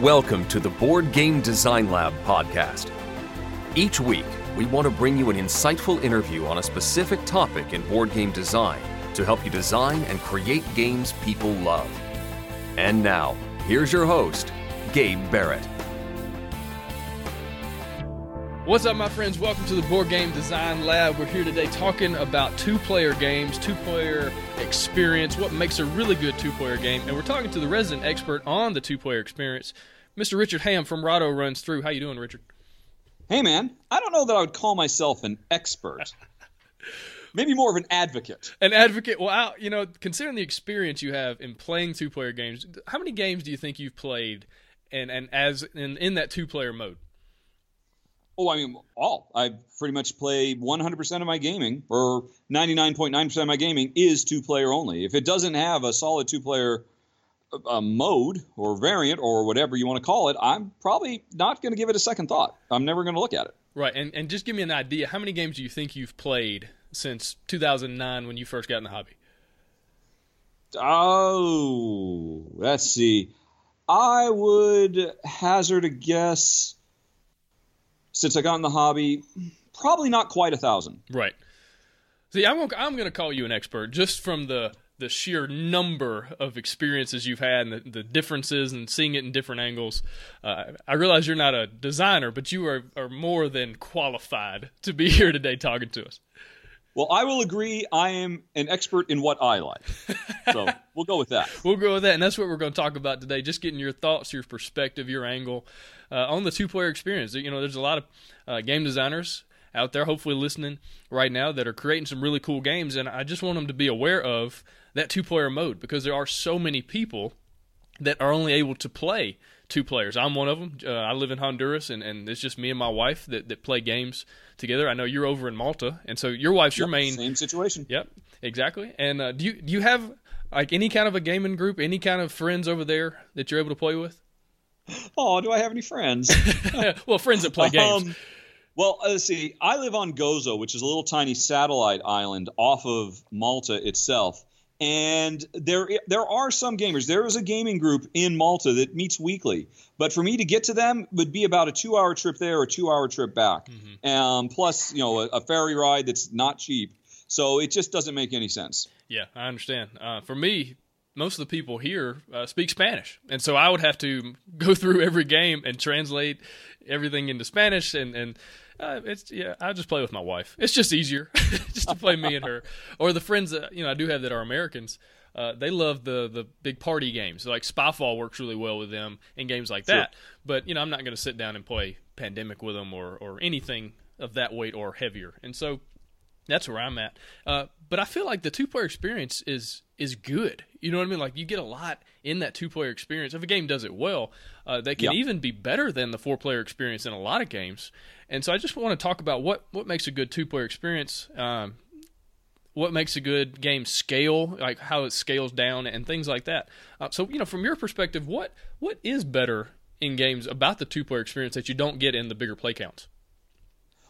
Welcome to the Board Game Design Lab podcast. Each week, we want to bring you an insightful interview on a specific topic in board game design to help you design and create games people love. And now, here's your host, Gabe Barrett. What's up, my friends? Welcome to the Board Game Design Lab. We're here today talking about two player games, two player experience, what makes a really good two player game. And we're talking to the resident expert on the two player experience, Mr. Richard Ham from Rahdo Runs Through. How you doing, Richard? Hey, man. I don't know that I would call myself an expert. Maybe more of an advocate. An advocate. Well, you know, considering the experience you have in playing two player games, how many games do you think you've played and, and as in, in that two player mode? Oh, I mean, all. I pretty much play 100% of my gaming, or 99.9% of my gaming is two player only. If it doesn't have a solid two player uh, mode or variant or whatever you want to call it, I'm probably not going to give it a second thought. I'm never going to look at it. Right. And, and just give me an idea how many games do you think you've played since 2009 when you first got in the hobby? Oh, let's see. I would hazard a guess since I got in the hobby, probably not quite a thousand. Right. See, I'm I'm going to call you an expert just from the the sheer number of experiences you've had and the, the differences and seeing it in different angles. Uh, I realize you're not a designer, but you are, are more than qualified to be here today talking to us. Well, I will agree. I am an expert in what I like. So we'll go with that. we'll go with that. And that's what we're going to talk about today. Just getting your thoughts, your perspective, your angle uh, on the two player experience. You know, there's a lot of uh, game designers out there, hopefully listening right now, that are creating some really cool games. And I just want them to be aware of that two player mode because there are so many people that are only able to play two players. I'm one of them. Uh, I live in Honduras, and, and it's just me and my wife that, that play games together. I know you're over in Malta, and so your wife's your yep, main same situation. Yep, exactly. And uh, do you do you have like any kind of a gaming group, any kind of friends over there that you're able to play with? Oh, do I have any friends? well, friends that play games. Um, well, let's see. I live on Gozo, which is a little tiny satellite island off of Malta itself and there there are some gamers. There is a gaming group in Malta that meets weekly, but for me to get to them would be about a two hour trip there or a two hour trip back, mm-hmm. um, plus you know a, a, ferry ride that's not cheap. So it just doesn't make any sense. Yeah, I understand. Uh, for me, most of the people here uh, speak Spanish, and so I would have to go through every game and translate everything into Spanish and and uh, it's yeah. I just play with my wife. It's just easier, just to play me and her, or the friends that you know I do have that are Americans. Uh, they love the the big party games. Like Spyfall works really well with them in games like sure. that. But you know, I'm not going to sit down and play Pandemic with them or or anything of that weight or heavier. And so that's where I'm at. Uh, but I feel like the two player experience is is good. You know what I mean? Like you get a lot in that two player experience. If a game does it well, uh, they can even be better than the four player experience in a lot of games. And so I just want to talk about what what makes a good two player experience. Um, what makes a good game scale, like how it scales down and things like that. Uh, so, you know, from your perspective, what what is better in games about the two player experience that you don't get in the bigger play counts?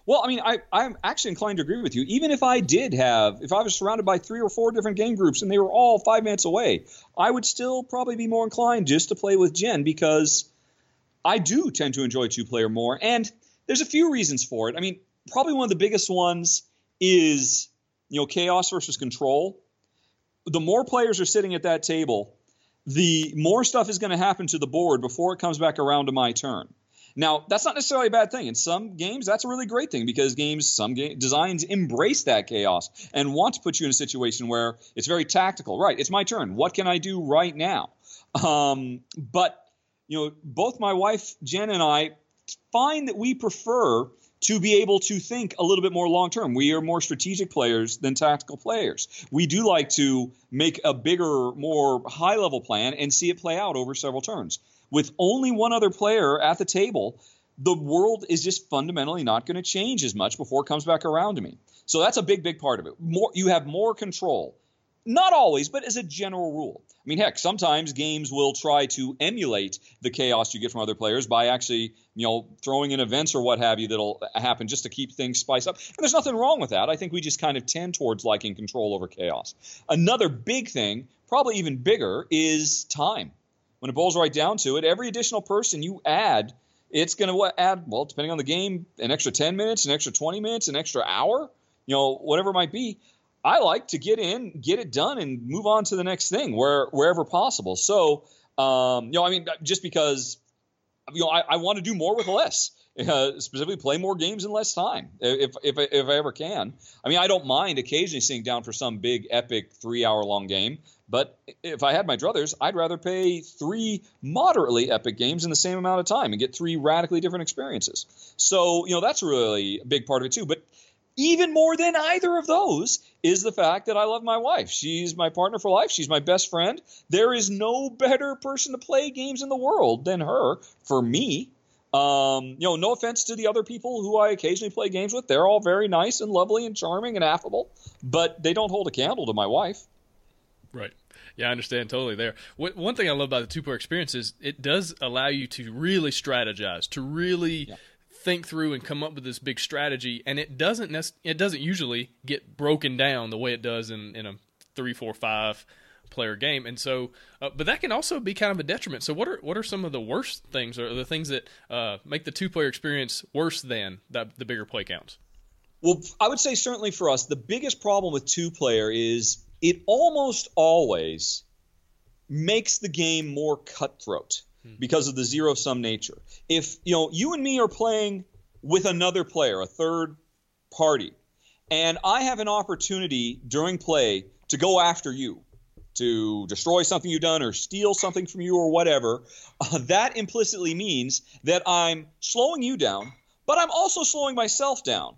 Well, I mean, I, I'm actually inclined to agree with you. Even if I did have, if I was surrounded by three or four different game groups and they were all five minutes away, I would still probably be more inclined just to play with Jen because I do tend to enjoy two player more. And there's a few reasons for it. I mean, probably one of the biggest ones is, you know, chaos versus control. The more players are sitting at that table, the more stuff is going to happen to the board before it comes back around to my turn. Now, that's not necessarily a bad thing. In some games, that's a really great thing because games, some game, designs embrace that chaos and want to put you in a situation where it's very tactical. Right, it's my turn. What can I do right now? Um, but you know, both my wife Jen and I find that we prefer to be able to think a little bit more long term. We are more strategic players than tactical players. We do like to make a bigger, more high level plan and see it play out over several turns with only one other player at the table, the world is just fundamentally not going to change as much before it comes back around to me. So that's a big, big part of it. More, you have more control. Not always, but as a general rule. I mean, heck, sometimes games will try to emulate the chaos you get from other players by actually, you know, throwing in events or what have you that'll happen just to keep things spiced up. And there's nothing wrong with that. I think we just kind of tend towards liking control over chaos. Another big thing, probably even bigger, is time when it boils right down to it, every additional person you add, it's going to add, well, depending on the game, an extra 10 minutes, an extra 20 minutes, an extra hour, you know, whatever it might be. I like to get in, get it done, and move on to the next thing where wherever possible. So, um, you know, I mean, just because, you know, I, I want to do more with less. Uh, specifically, play more games in less time if, if if I ever can. I mean, I don't mind occasionally sitting down for some big epic three hour long game, but if I had my druthers, I'd rather pay three moderately epic games in the same amount of time and get three radically different experiences. So, you know, that's really a big part of it too. But even more than either of those is the fact that I love my wife. She's my partner for life. She's my best friend. There is no better person to play games in the world than her for me. Um, you know, no offense to the other people who I occasionally play games with. They're all very nice and lovely and charming and affable, but they don't hold a candle to my wife. Right. Yeah, I understand totally there. One thing I love about the two player experience is it does allow you to really strategize, to really yeah. think through and come up with this big strategy, and it doesn't nec- it doesn't usually get broken down the way it does in, in a three, four, five player game. And so, uh, but that can also be kind of a detriment. So, what are what are some of the worst things, or the things that uh, make the two player experience worse than the, the bigger play counts? Well, I would say certainly for us, the biggest problem with two player is it almost always makes the game more cutthroat hmm. because of the zero sum nature. If you know you and me are playing with another player, a third party, and I have an opportunity during play to go after you, to destroy something you've done or steal something from you or whatever, uh, that implicitly means that I'm slowing you down, but I'm also slowing myself down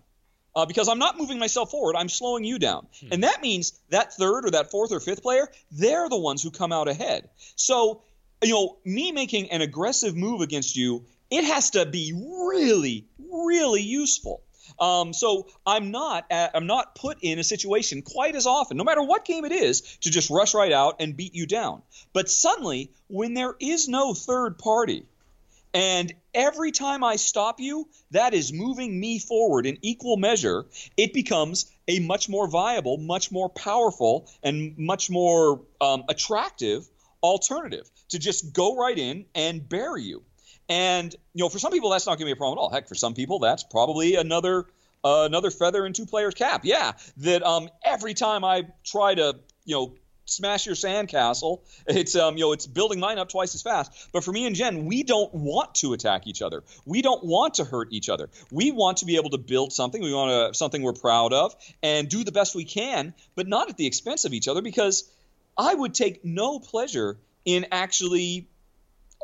uh, because I'm not moving myself forward. I'm slowing you down. Hmm. And that means that third or that fourth or fifth player, they're the ones who come out ahead. So, you know, me making an aggressive move against you, it has to be really, really useful. Um, so I'm not at, I'm not put in a situation quite as often, no matter what game it is, to just rush right out and beat you down. But suddenly, when there is no third party, and every time I stop you, that is moving me forward in equal measure. It becomes a much more viable, much more powerful, and much more um, attractive alternative to just go right in and bury you. And you know, for some people, that's not going to be a problem at all. Heck, for some people, that's probably another uh, another feather in two players' cap. Yeah, that um, every time I try to you know smash your sandcastle. It's um, you know, it's building mine up twice as fast. But for me and Jen, we don't want to attack each other. We don't want to hurt each other. We want to be able to build something. We want to something we're proud of and do the best we can, but not at the expense of each other. Because I would take no pleasure in actually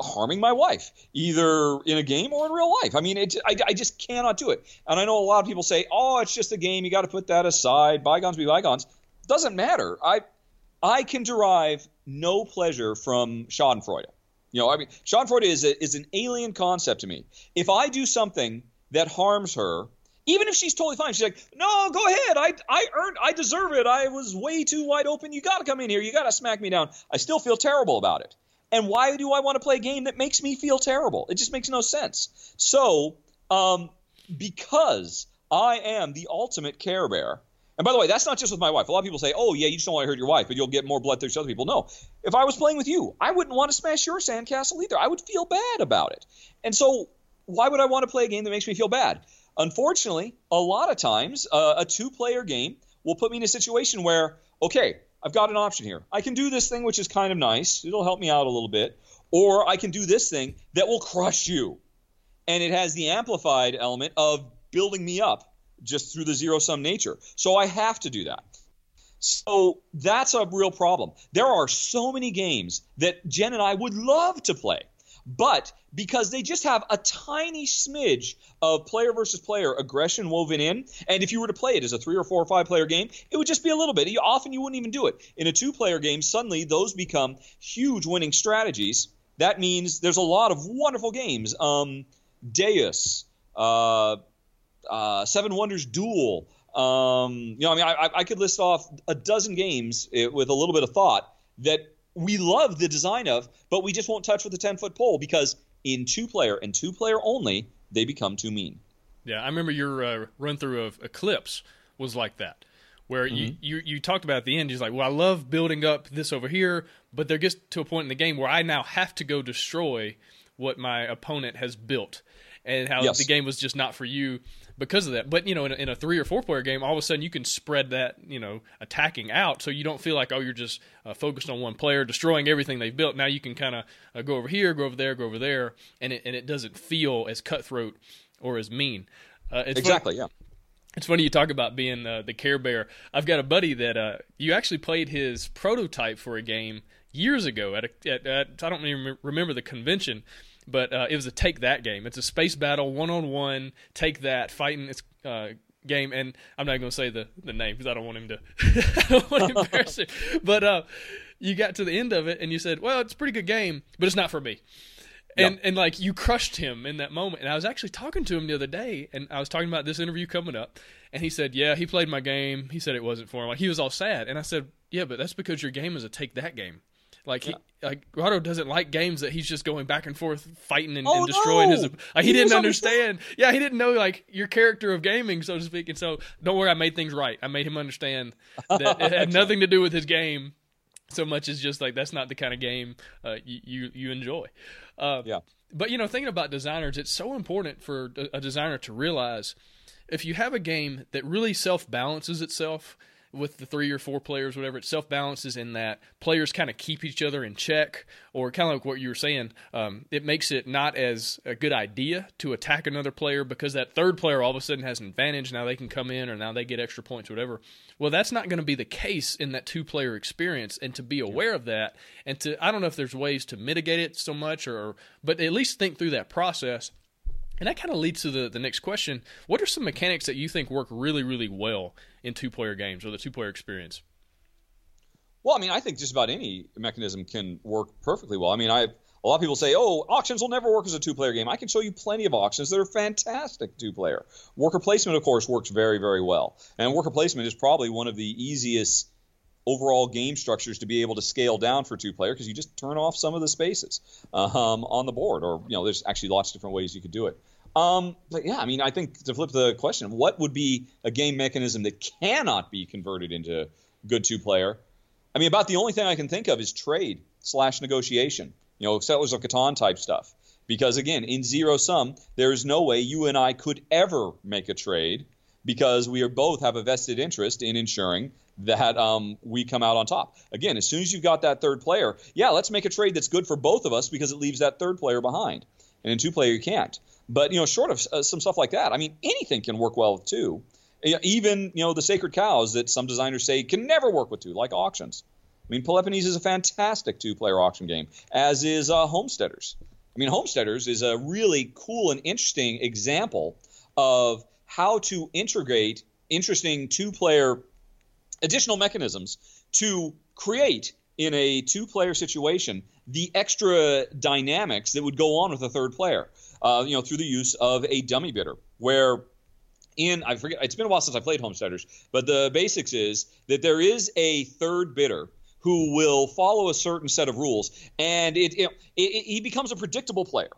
harming my wife, either in a game or in real life. I mean, it, I, I just cannot do it. And I know a lot of people say, "Oh, it's just a game. You got to put that aside. Bygones be bygones." Doesn't matter. I I can derive no pleasure from Schadenfreude. You know, I mean, Schadenfreude is a, is an alien concept to me. If I do something that harms her, even if she's totally fine, she's like, "No, go ahead. I I earned. I deserve it. I was way too wide open. You got to come in here. You got to smack me down." I still feel terrible about it. And why do I want to play a game that makes me feel terrible? It just makes no sense. So, um, because I am the ultimate care bear, and by the way, that's not just with my wife. A lot of people say, "Oh, yeah, you just don't want to hurt your wife, but you'll get more bloodthirsty to other people." No, if I was playing with you, I wouldn't want to smash your sandcastle either. I would feel bad about it. And so, why would I want to play a game that makes me feel bad? Unfortunately, a lot of times, uh, a two-player game will put me in a situation where, okay, I've got an option here. I can do this thing, which is kind of nice. It'll help me out a little bit, or I can do this thing that will crush you, and it has the amplified element of building me up just through the zero sum nature. So I have to do that. So that's a real problem. There are so many games that Jen and I would love to play, but because they just have a tiny smidge of player versus player aggression woven in, and if you were to play it as a three or four or five player game, it would just be a little bit. Often you wouldn't even do it. In a two player game, suddenly those become huge winning strategies. That means there's a lot of wonderful games. Um, Deus, uh, uh, Seven Wonders Duel. Um, you know, I mean, I, I could list off a dozen games eh, with a little bit of thought that we love the design of, but we just won't touch with a 10 foot pole because in two player and two player only, they become too mean. Yeah, I remember your uh, run through of Eclipse was like that, where mm-hmm. you, you, you talked about at the end, you're like, well, I love building up this over here, but there gets to a point in the game where I now have to go destroy what my opponent has built, and how Yes. the game was just not for you because of that. But you know, in a, in a three or four player game, all of a sudden you can spread that you know attacking out, so you don't feel like oh you're just uh, focused on one player destroying everything they've built. Now you can kind of uh, go over here, go over there, go over there, and it and it doesn't feel as cutthroat or as mean. Uh, Exactly. Yeah. it's funny you talk about being uh, the Care Bear. I've got a buddy that uh, you actually played his prototype for a game years ago at, a, at, at I don't even remember the convention, but uh, it was a Take That game. It's a space battle, one on one, Take That fighting its uh, game, and I'm not going to say the the name because I don't want him to I don't want to embarrass him. But uh, you got to the end of it and you said, "Well, it's a pretty good game, but it's not for me." and and like you crushed him in that moment. And I was actually talking to him the other day, and I was talking about this interview coming up, and he said, "Yeah, he played my game. He said it wasn't for him. Like he was all sad." And I said, "Yeah, but that's because your game is a take that game." Like he, like Rahdo doesn't like games that he's just going back and forth fighting and, Oh, and destroying no! his. Like he, He didn't doesn't understand. Yeah, he didn't know like your character of gaming, so to speak. And so don't worry, I made things right. I made him understand that it had nothing to do with his game so much as just like that's not the kind of game uh, you, you you enjoy. Uh, Yeah. But you know, thinking about designers, it's so important for a designer to realize if you have a game that really self balances itself with the three or four players, whatever, it self balances in that players kind of keep each other in check, or kind of like what you were saying, um, it makes it not as a good idea to attack another player because that third player all of a sudden has an advantage. Now they can come in, or now they get extra points, whatever. Well, that's not going to be the case in that two player experience, and to be aware of that, and to I don't know if there's ways to mitigate it so much, or but at least think through that process. And that kind of leads to the, the next question. What are some mechanics that you think work really, really well in two player games or the two player experience? Well, I mean, I think just about any mechanism can work perfectly well. I mean, I a lot of people say, "Oh, auctions will never work as a two-player game." I can show you plenty of auctions that are fantastic two-player. Worker placement, of course, works very, very well, and worker placement is probably one of the easiest overall game structures to be able to scale down for two-player because you just turn off some of the spaces um, on the board, or you know, there's actually lots of different ways you could do it. Um, but yeah, I mean, I think to flip the question, what would be a game mechanism that cannot be converted into good two-player? I mean, about the only thing I can think of is trade slash negotiation. You know, Settlers of Catan type stuff. Because again, in zero sum, there is no way you and I could ever make a trade because we both have a vested interest in ensuring that um, we come out on top. Again, as soon as you've got that third player, yeah, let's make a trade that's good for both of us because it leaves that third player behind. And in two player, you can't. But you know, short of uh, some stuff like that, I mean, anything can work well with two. Even you know the sacred cows that some designers say can never work with two, like auctions. I mean, Peloponnese is a fantastic two-player auction game, as is uh, Homesteaders. I mean, Homesteaders is a really cool and interesting example of how to integrate interesting two-player additional mechanisms to create in a two-player situation the extra dynamics that would go on with a third player. Uh, you know, through the use of a dummy bidder, where in I forget it's been a while since I played Homesteaders, but the basics is that there is a third bidder who will follow a certain set of rules, and it, it, it he becomes a predictable player.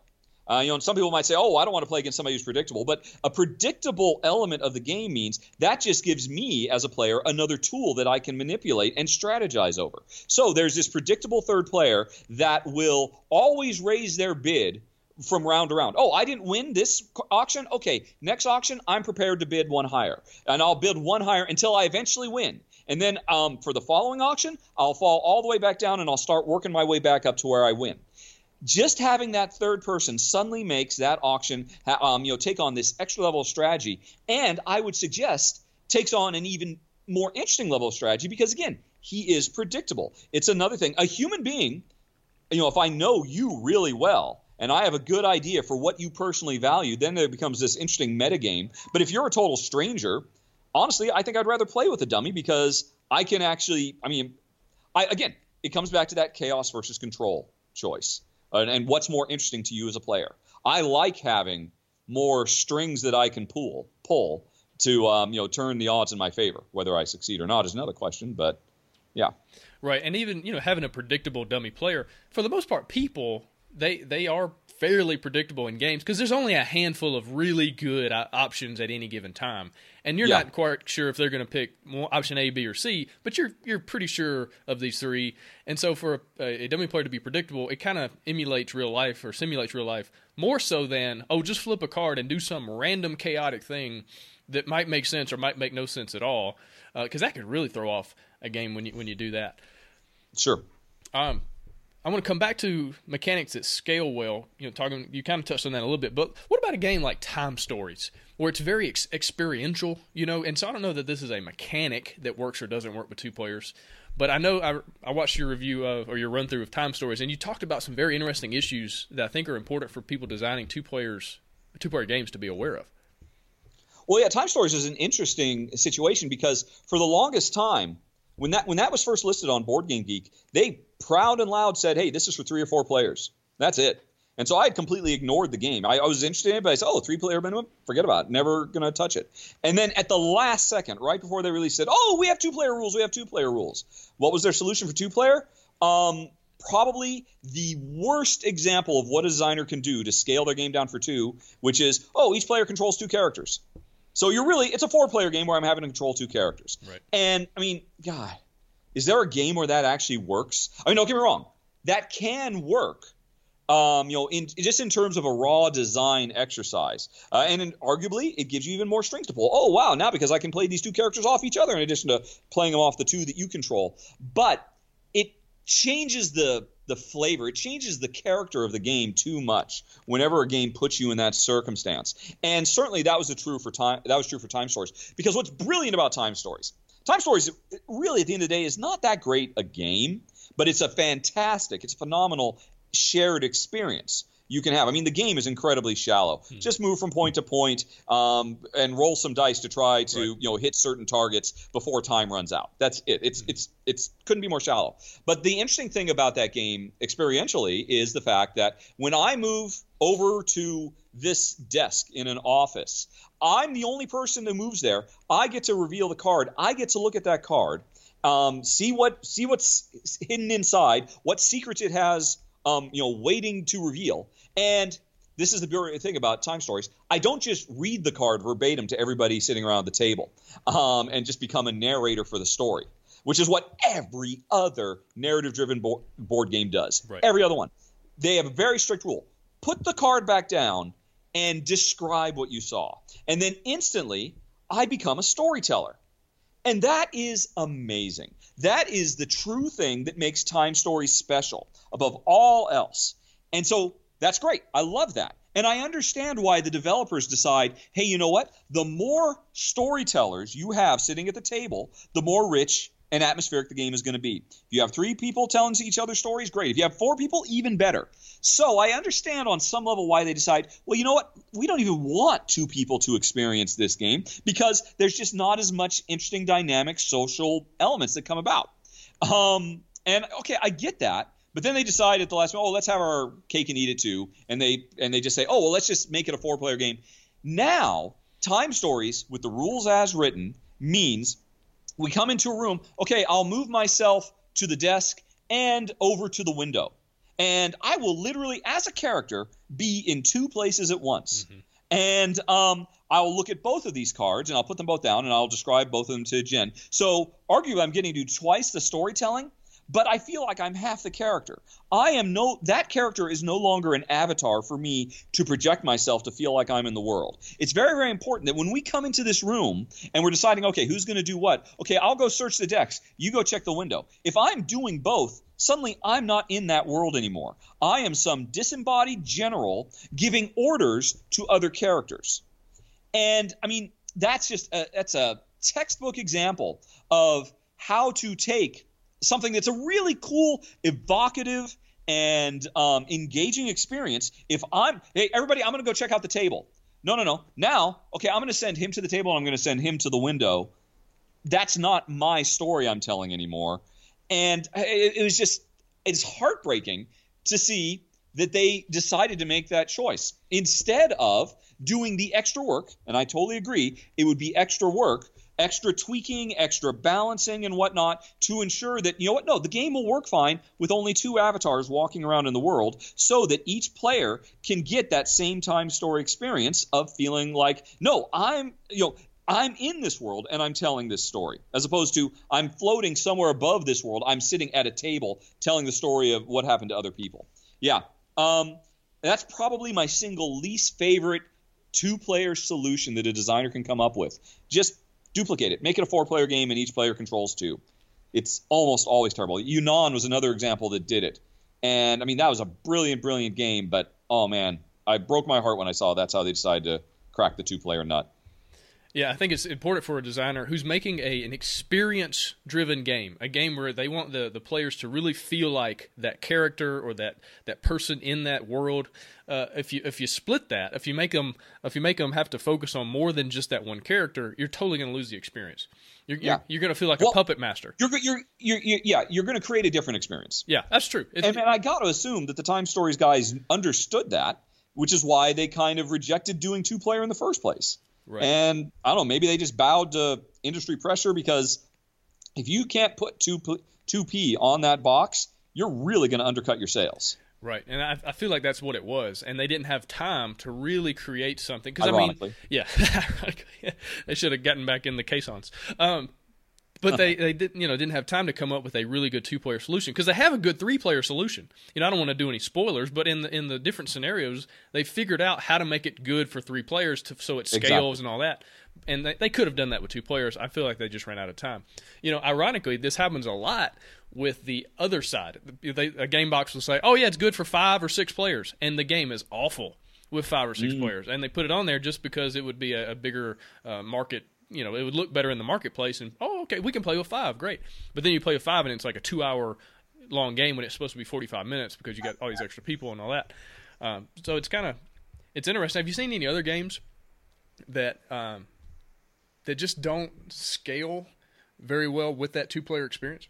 Uh, you know, and some people might say, "Oh, I don't want to play against somebody who's predictable," but a predictable element of the game means that just gives me, as a player, another tool that I can manipulate and strategize over. So there's this predictable third player that will always raise their bid from round to round. Oh, I didn't win this auction. Okay, next auction, I'm prepared to bid one higher, and I'll bid one higher until I eventually win. And then um, for the following auction, I'll fall all the way back down, and I'll start working my way back up to where I win just having that third person suddenly makes that auction um, you know take on this extra level of strategy. And i would suggest takes on an even more interesting level of strategy because again he is predictable. It's another thing. A human being you know if i know you really well and i have a good idea for what you personally value then there becomes this interesting metagame. But if you're a total stranger honestly i think i'd rather play with a dummy because i can actually i mean I, again it comes back to that chaos versus control choice and, and what's more interesting to you as a player. I like having more strings that I can pull pull to um, you know turn the odds in my favor. Whether I succeed or not is another question, but yeah. Right, and even you know having a predictable dummy player for the most part, people they they are fairly predictable in games because there's only a handful of really good uh, options at any given time, and you're Yeah. not quite sure if they're going to pick option A, B, or C, but you're you're pretty sure of these three. And so for a, a dummy player to be predictable, it kind of emulates real life or simulates real life more so than oh, just flip a card and do some random chaotic thing that might make sense or might make no sense at all, because that could really throw off a game when you when you do that. Sure. Um, I want to come back to mechanics that scale well. You know, talking you kind of touched on that a little bit, but what about a game like Time Stories, where it's very ex- experiential? You know, and so I don't know that this is a mechanic that works or doesn't work with two players, but I know I, I watched your review of or your run through of Time Stories, and you talked about some very interesting issues that I think are important for people designing two players two player games to be aware of. Well, yeah, Time Stories is an interesting situation because for the longest time, when that when that was first listed on Board Game Geek, they proud and loud said, "Hey, this is for three or four players. That's it." And so I had completely ignored the game. I, I was interested in it, but I said, "Oh, three player minimum, forget about it. Never gonna touch it." And then at the last second, right before they released it, "Oh, we have two player rules. We have two player rules." What was their solution for two player? Um, probably the worst example of what a designer can do to scale their game down for two, which is, "Oh, each player controls two characters." So you're really it's a four player game where I'm having to control two characters. Right. And I mean, God, is there a game where that actually works? I mean, don't get me wrong, that can work. Um, you know, in just in terms of a raw design exercise, uh, and in, arguably it gives you even more strings to pull. Oh wow, now because I can play these two characters off each other in addition to playing them off the two that you control. But it changes the the flavor. It changes the character of the game too much whenever a game puts you in that circumstance. And certainly that was true for time that was true for time stories. Because what's brilliant about time stories, time stories really at the end of the day is not that great a game, but it's a fantastic, it's a phenomenal shared experience you can have. I mean, the game is incredibly shallow. Just move from point to point um, and roll some dice to try to Right. you know hit certain targets before time runs out. That's it. It's it's it's couldn't be more shallow. But the interesting thing about that game experientially is the fact that when I move over to this desk in an office, I'm the only person that moves there. I get to reveal the card. I get to look at that card, um, see what see what's hidden inside, what secrets it has, um, you know, waiting to reveal. And this is the brilliant thing about time stories. I don't just read the card verbatim to everybody sitting around the table um, and just become a narrator for the story, which is what every other narrative-driven bo- board game does. Right. Every other one. They have a very strict rule. Put the card back down and describe what you saw. And then instantly, I become a storyteller. And that is amazing. That is the true thing that makes Time Stories special above all else. And so that's great. I love that. And I understand why the developers decide hey, you know what? The more storytellers you have sitting at the table, the more rich and atmospheric the game is going to be. If you have three people telling each other stories, great. If you have four people, even better. So I understand on some level why they decide, well, you know what? We don't even want two people to experience this game because there's just not as much interesting dynamic social elements that come about. Um, and okay, I get that. But then they decide at the last minute, oh, let's have our cake and eat it too, and they and they just say, oh, well, let's just make it a four-player game. Now, time stories with the rules as written means we come into a room. Okay, I'll move myself to the desk and over to the window, and I will literally, as a character, be in two places at once. And um, I'll look at both of these cards and I'll put them both down and I'll describe both of them to Jen. So, arguably, I'm getting to do twice the storytelling, but I feel like I'm half the character. I am no that character is no longer an avatar for me to project myself to feel like I'm in the world. It's very very important that when we come into this room and we're deciding okay, who's going to do what? Okay, I'll go search the decks. You go check the window. If I'm doing both, suddenly I'm not in that world anymore. I am some disembodied general giving orders to other characters. And I mean, that's just a, that's a textbook example of how to take something that's a really cool, evocative, and um, engaging experience. If I'm, hey, everybody, I'm going to go check out the table. No, no, no. Now, okay, I'm going to send him to the table and I'm going to send him to the window. That's not my story I'm telling anymore. And it, it was just, it's heartbreaking to see that they decided to make that choice instead of doing the extra work. And I totally agree, it would be extra work extra tweaking, extra balancing, and whatnot to ensure that, you know what, no, the game will work fine with only two avatars walking around in the world so that each player can get that same time story experience of feeling like, no, I'm, you know, I'm in this world and I'm telling this story, as opposed to I'm floating somewhere above this world. I'm sitting at a table telling the story of what happened to other people. Yeah. Um, that's probably my single least favorite two player solution that a designer can come up with. Just duplicate it, make it a four player game, and each player controls two. It's almost always terrible. Yunnan was another example that did it. And I mean, that was a brilliant, brilliant game, but oh man, I broke my heart when I saw that's how they decided to crack the two player nut. Yeah, I think it's important for a designer who's making a an experience driven game, a game where they want the, the players to really feel like that character or that, that person in that world. Uh, if you if you split that, if you make them if you make them have to focus on more than just that one character, you're totally going to lose the experience. You're, yeah. you're, you're going to feel like well, a puppet master. You're, you're, you're, you're yeah, you're going to create a different experience. Yeah, that's true. and, and I got to assume that the Time Stories guys understood that, which is why they kind of rejected doing two player in the first place. Right. And I don't know, maybe they just bowed to industry pressure because if you can't put two two P on that box, you're really going to undercut your sales. Right, and I, I, feel like that's what it was, and they didn't have time to really create something. Because I mean, yeah, they should have gotten back in the caissons. Um, but they, they didn't you know didn't have time to come up with a really good two player solution because they have a good three player solution. You know I don't want to do any spoilers, but in the in the different scenarios they figured out how to make it good for three players to, so it scales exactly. and all that. And they, they could have done that with two players. I feel like they just ran out of time. You know, ironically, this happens a lot with the other side. They, a game box will say, "Oh yeah, it's good for five or six players," and the game is awful with five or six mm. players, and they put it on there just because it would be a, a bigger uh, market you know, it would look better in the marketplace. And oh, okay, we can play with five, great. But then you play with five, and it's like a two-hour long game when it's supposed to be 45 minutes because you got all these extra people and all that. Um, so it's kind of it's interesting. Have you seen any other games that um, that just don't scale very well with that two-player experience?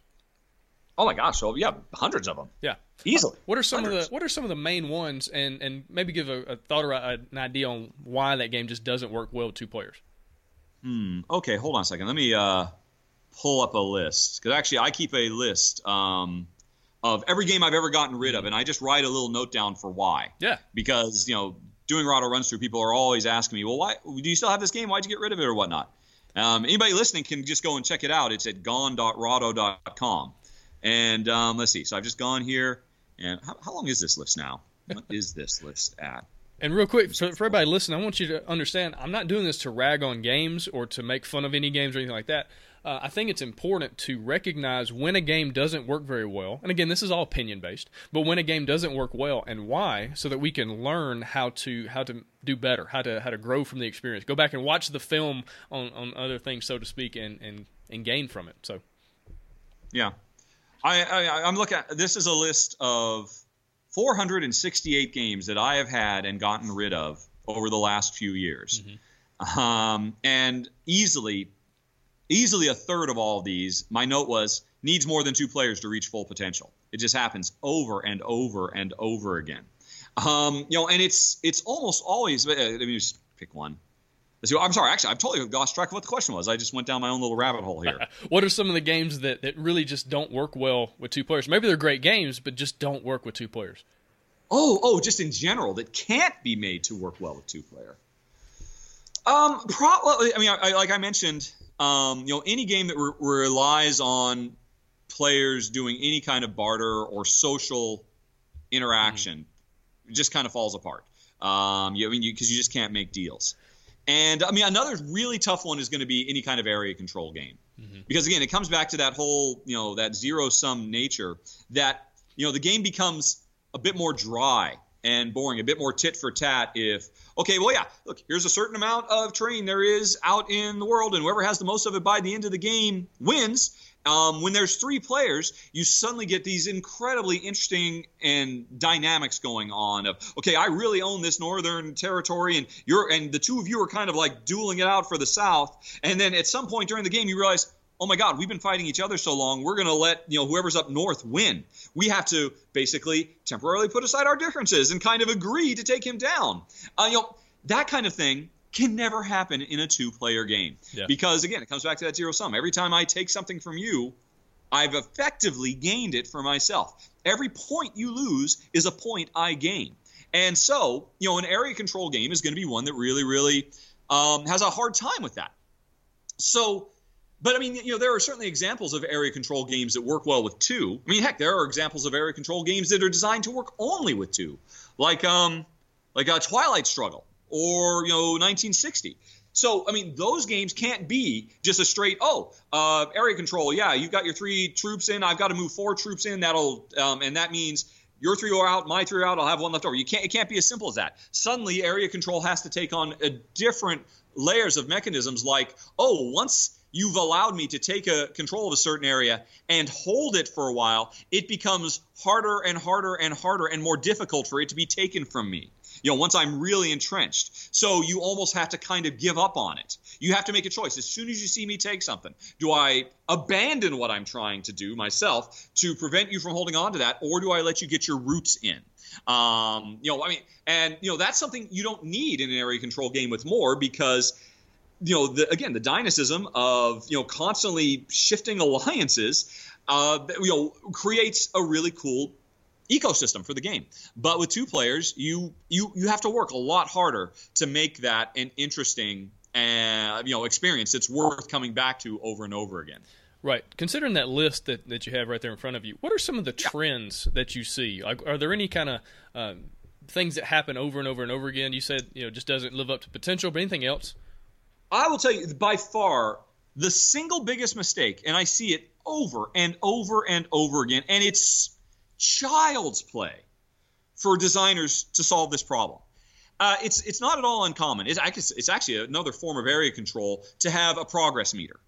Oh my gosh! So yeah, hundreds of them. Yeah, easily. What are some hundreds. of the What are some of the main ones, and and maybe give a, a thought or a, an idea on why that game just doesn't work well with two players? Hmm. Okay, hold on a second. Let me uh, pull up a list because actually I keep a list um, of every game I've ever gotten rid of, and I just write a little note down for why. Yeah. Because you know, doing Rahdo runs through, people are always asking me, well, why do you still have this game? Why'd you get rid of it or whatnot? Um, anybody listening can just go and check it out. It's at gone.rahdo.com. And um, let's see. So I've just gone here. And how, how long is this list now? What is this list at? And real quick, for, for everybody listening, I want you to understand I'm not doing this to rag on games or to make fun of any games or anything like that. Uh, I think it's important to recognize when a game doesn't work very well. And again, this is all opinion based, but when a game doesn't work well and why, so that we can learn how to how to do better, how to how to grow from the experience. Go back and watch the film on, on other things, so to speak, and, and, and gain from it. So, yeah, I, I I'm looking. At, this is a list of 468 games that I have had and gotten rid of over the last few years. Mm-hmm. Um, and easily, easily a third of all of these, my note was needs more than two players to reach full potential. It just happens over and over and over again. Um, you know, and it's it's almost always. Uh, let me just pick one. I'm sorry, actually, I've totally lost track of what the question was. I just went down my own little rabbit hole here. what are some of the games that, that really just don't work well with two players? Maybe they're great games, but just don't work with two players. Oh, oh, just in general, that can't be made to work well with two player. Um, probably. I mean, I, I, like I mentioned, um, you know, any game that re- relies on players doing any kind of barter or social interaction mm-hmm. just kind of falls apart. Um, you, I mean, because you, you just can't make deals. And I mean, another really tough one is going to be any kind of area control game. Mm-hmm. Because again, it comes back to that whole, you know, that zero sum nature that, you know, the game becomes a bit more dry and boring, a bit more tit for tat if, okay, well, yeah, look, here's a certain amount of terrain there is out in the world, and whoever has the most of it by the end of the game wins. Um, when there's three players, you suddenly get these incredibly interesting and dynamics going on. Of okay, I really own this northern territory, and you're and the two of you are kind of like dueling it out for the south. And then at some point during the game, you realize, oh my God, we've been fighting each other so long, we're going to let you know whoever's up north win. We have to basically temporarily put aside our differences and kind of agree to take him down. Uh, you know that kind of thing can never happen in a two player game. Yeah. Because again, it comes back to that zero sum. Every time I take something from you, I've effectively gained it for myself. Every point you lose is a point I gain. And so, you know, an area control game is going to be one that really, really um, has a hard time with that. So, but I mean, you know, there are certainly examples of area control games that work well with two. I mean, heck, there are examples of area control games that are designed to work only with two, like um, like a Twilight Struggle or you know 1960. So I mean, those games can't be just a straight oh uh, area control. Yeah, you've got your three troops in. I've got to move four troops in. That'll um, and that means your three are out, my three are out. I'll have one left over. You can't. It can't be as simple as that. Suddenly, area control has to take on a different layers of mechanisms. Like oh, once you've allowed me to take a control of a certain area and hold it for a while, it becomes harder and harder and harder and more difficult for it to be taken from me you know, once I'm really entrenched. So you almost have to kind of give up on it. You have to make a choice. As soon as you see me take something, do I abandon what I'm trying to do myself to prevent you from holding on to that, or do I let you get your roots in? Um, you know, I mean, and you know, that's something you don't need in an area control game with more because you know, the, again, the dynamism of you know constantly shifting alliances, uh, you know, creates a really cool ecosystem for the game. But with two players, you you you have to work a lot harder to make that an interesting uh, you know experience that's worth coming back to over and over again. Right. Considering that list that, that you have right there in front of you, what are some of the yeah. trends that you see? Like, are there any kind of um, things that happen over and over and over again? You said you know just doesn't live up to potential, but anything else? I will tell you by far the single biggest mistake, and I see it over and over and over again, and it's child's play for designers to solve this problem. Uh, it's it's not at all uncommon. It's, it's actually another form of area control to have a progress meter,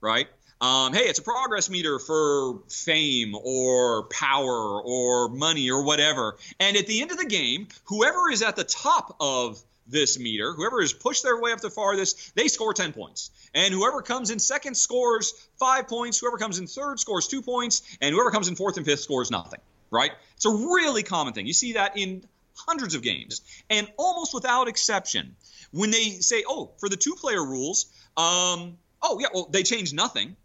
right? Um, hey, it's a progress meter for fame or power or money or whatever. And at the end of the game, whoever is at the top of this meter, whoever has pushed their way up the farthest, they score 10 points. And whoever comes in second scores five points, whoever comes in third scores two points, and whoever comes in fourth and fifth scores nothing right? It's a really common thing. You see that in hundreds of games. And almost without exception, when they say, oh, for the two player rules, um, oh, yeah, well, they change nothing.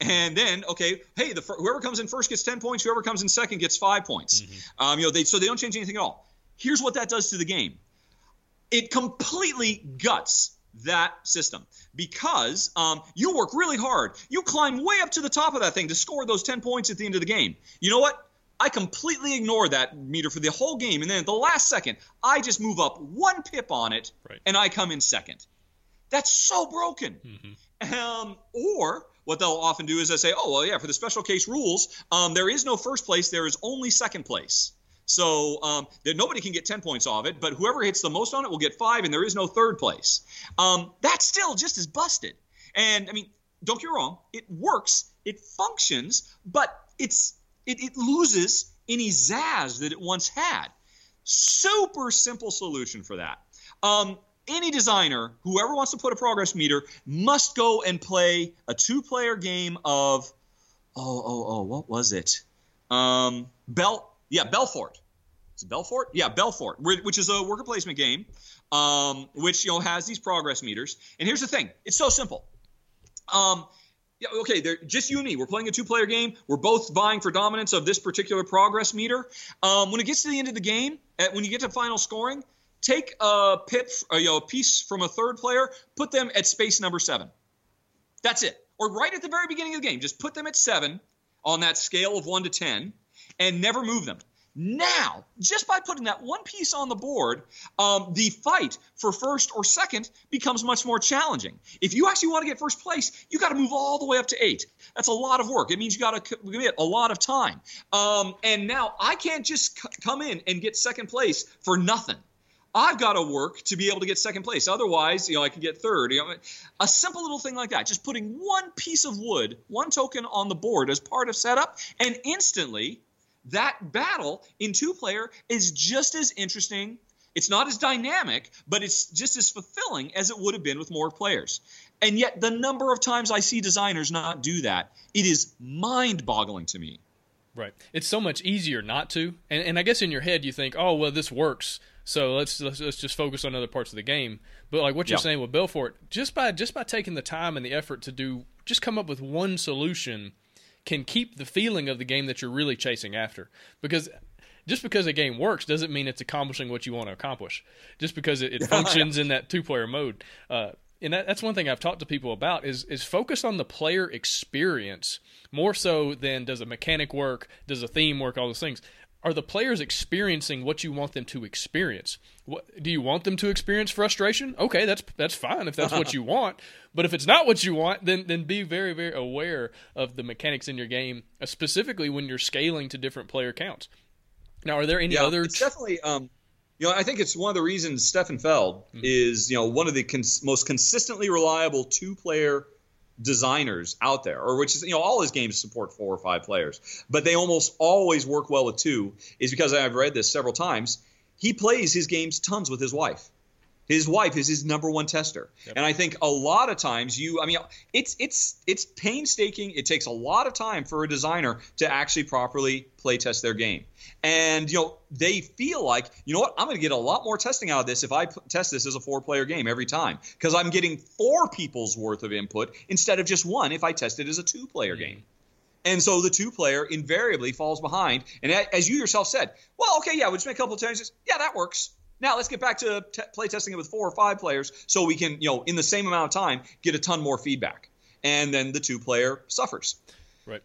And then, okay, hey, the whoever comes in first gets 10 points, whoever comes in second gets five points. Mm-hmm. Um, you know, they, so they don't change anything at all. Here's what that does to the game it completely guts that system because um, you work really hard. You climb way up to the top of that thing to score those 10 points at the end of the game. You know what? I completely ignore that meter for the whole game, and then at the last second, I just move up one pip on it, right. and I come in second. That's so broken. Mm-hmm. Um, or what they'll often do is they say, "Oh, well, yeah, for the special case rules, um, there is no first place; there is only second place." So um, that nobody can get 10 points off it, but whoever hits the most on it will get five, and there is no third place. Um, that's still just as busted. And I mean, don't get me wrong, it works, it functions, but it's it, it loses any zazz that it once had. Super simple solution for that. Um, any designer, whoever wants to put a progress meter, must go and play a two-player game of, oh, oh, oh, what was it? Um, Bel, yeah, Belfort. Is Belfort? Yeah, Belfort, which is a worker placement game, um, which you know has these progress meters. And here's the thing: it's so simple. Um, yeah, okay, they're just you and me. We're playing a two-player game. We're both vying for dominance of this particular progress meter. Um, when it gets to the end of the game, at, when you get to final scoring, take a pip, uh, you know, a piece from a third player, put them at space number seven. That's it. Or right at the very beginning of the game, just put them at seven on that scale of one to ten, and never move them. Now, just by putting that one piece on the board, um, the fight for first or second becomes much more challenging. If you actually want to get first place, you got to move all the way up to eight. That's a lot of work. It means you got to commit a lot of time. Um, and now I can't just c- come in and get second place for nothing. I've got to work to be able to get second place. Otherwise, you know, I can get third. You know, a simple little thing like that, just putting one piece of wood, one token on the board as part of setup, and instantly that battle in two player is just as interesting. It's not as dynamic, but it's just as fulfilling as it would have been with more players. And yet, the number of times I see designers not do that, it is mind boggling to me. Right. It's so much easier not to. And, and I guess in your head, you think, oh, well, this works So let's, let's let's just focus on other parts of the game. But like what you're Yeah. saying with Belfort, just by just by taking the time and the effort to do just come up with one solution can keep the feeling of the game that you're really chasing after. Because just because a game works doesn't mean it's accomplishing what you want to accomplish. Just because it, it functions in that two player mode. Uh, and that, that's one thing I've talked to people about is is focus on the player experience more so than does a mechanic work, does a theme work, all those things. Are the players experiencing what you want them to experience? What, do you want them to experience frustration? Okay, that's that's fine if that's what you want. But if it's not what you want, then then be very very aware of the mechanics in your game, uh, specifically when you're scaling to different player counts. Now, are there any yeah, other? it's definitely. Um, you know, I think it's one of the reasons Stefan Feld is you know one of the cons- most consistently reliable two-player designers out there, or which is you know all his games support four or five players, but they almost always work well with two. Is because I've read this several times. He plays his games tons with his wife. His wife is his number one tester, and I think a lot of times you, I mean, it's it's it's painstaking. It takes a lot of time for a designer to actually properly play test their game, and you know they feel like you know what I'm going to get a lot more testing out of this if I p- test this as a four player game every time because I'm getting four people's worth of input instead of just one if I test it as a two player game. And so the two player invariably falls behind. And as you yourself said, well, okay, yeah, we'll just make a couple of changes. Yeah, that works. Now let's get back to t- play testing it with four or five players so we can, you know, in the same amount of time, get a ton more feedback. And then the two player suffers. Right.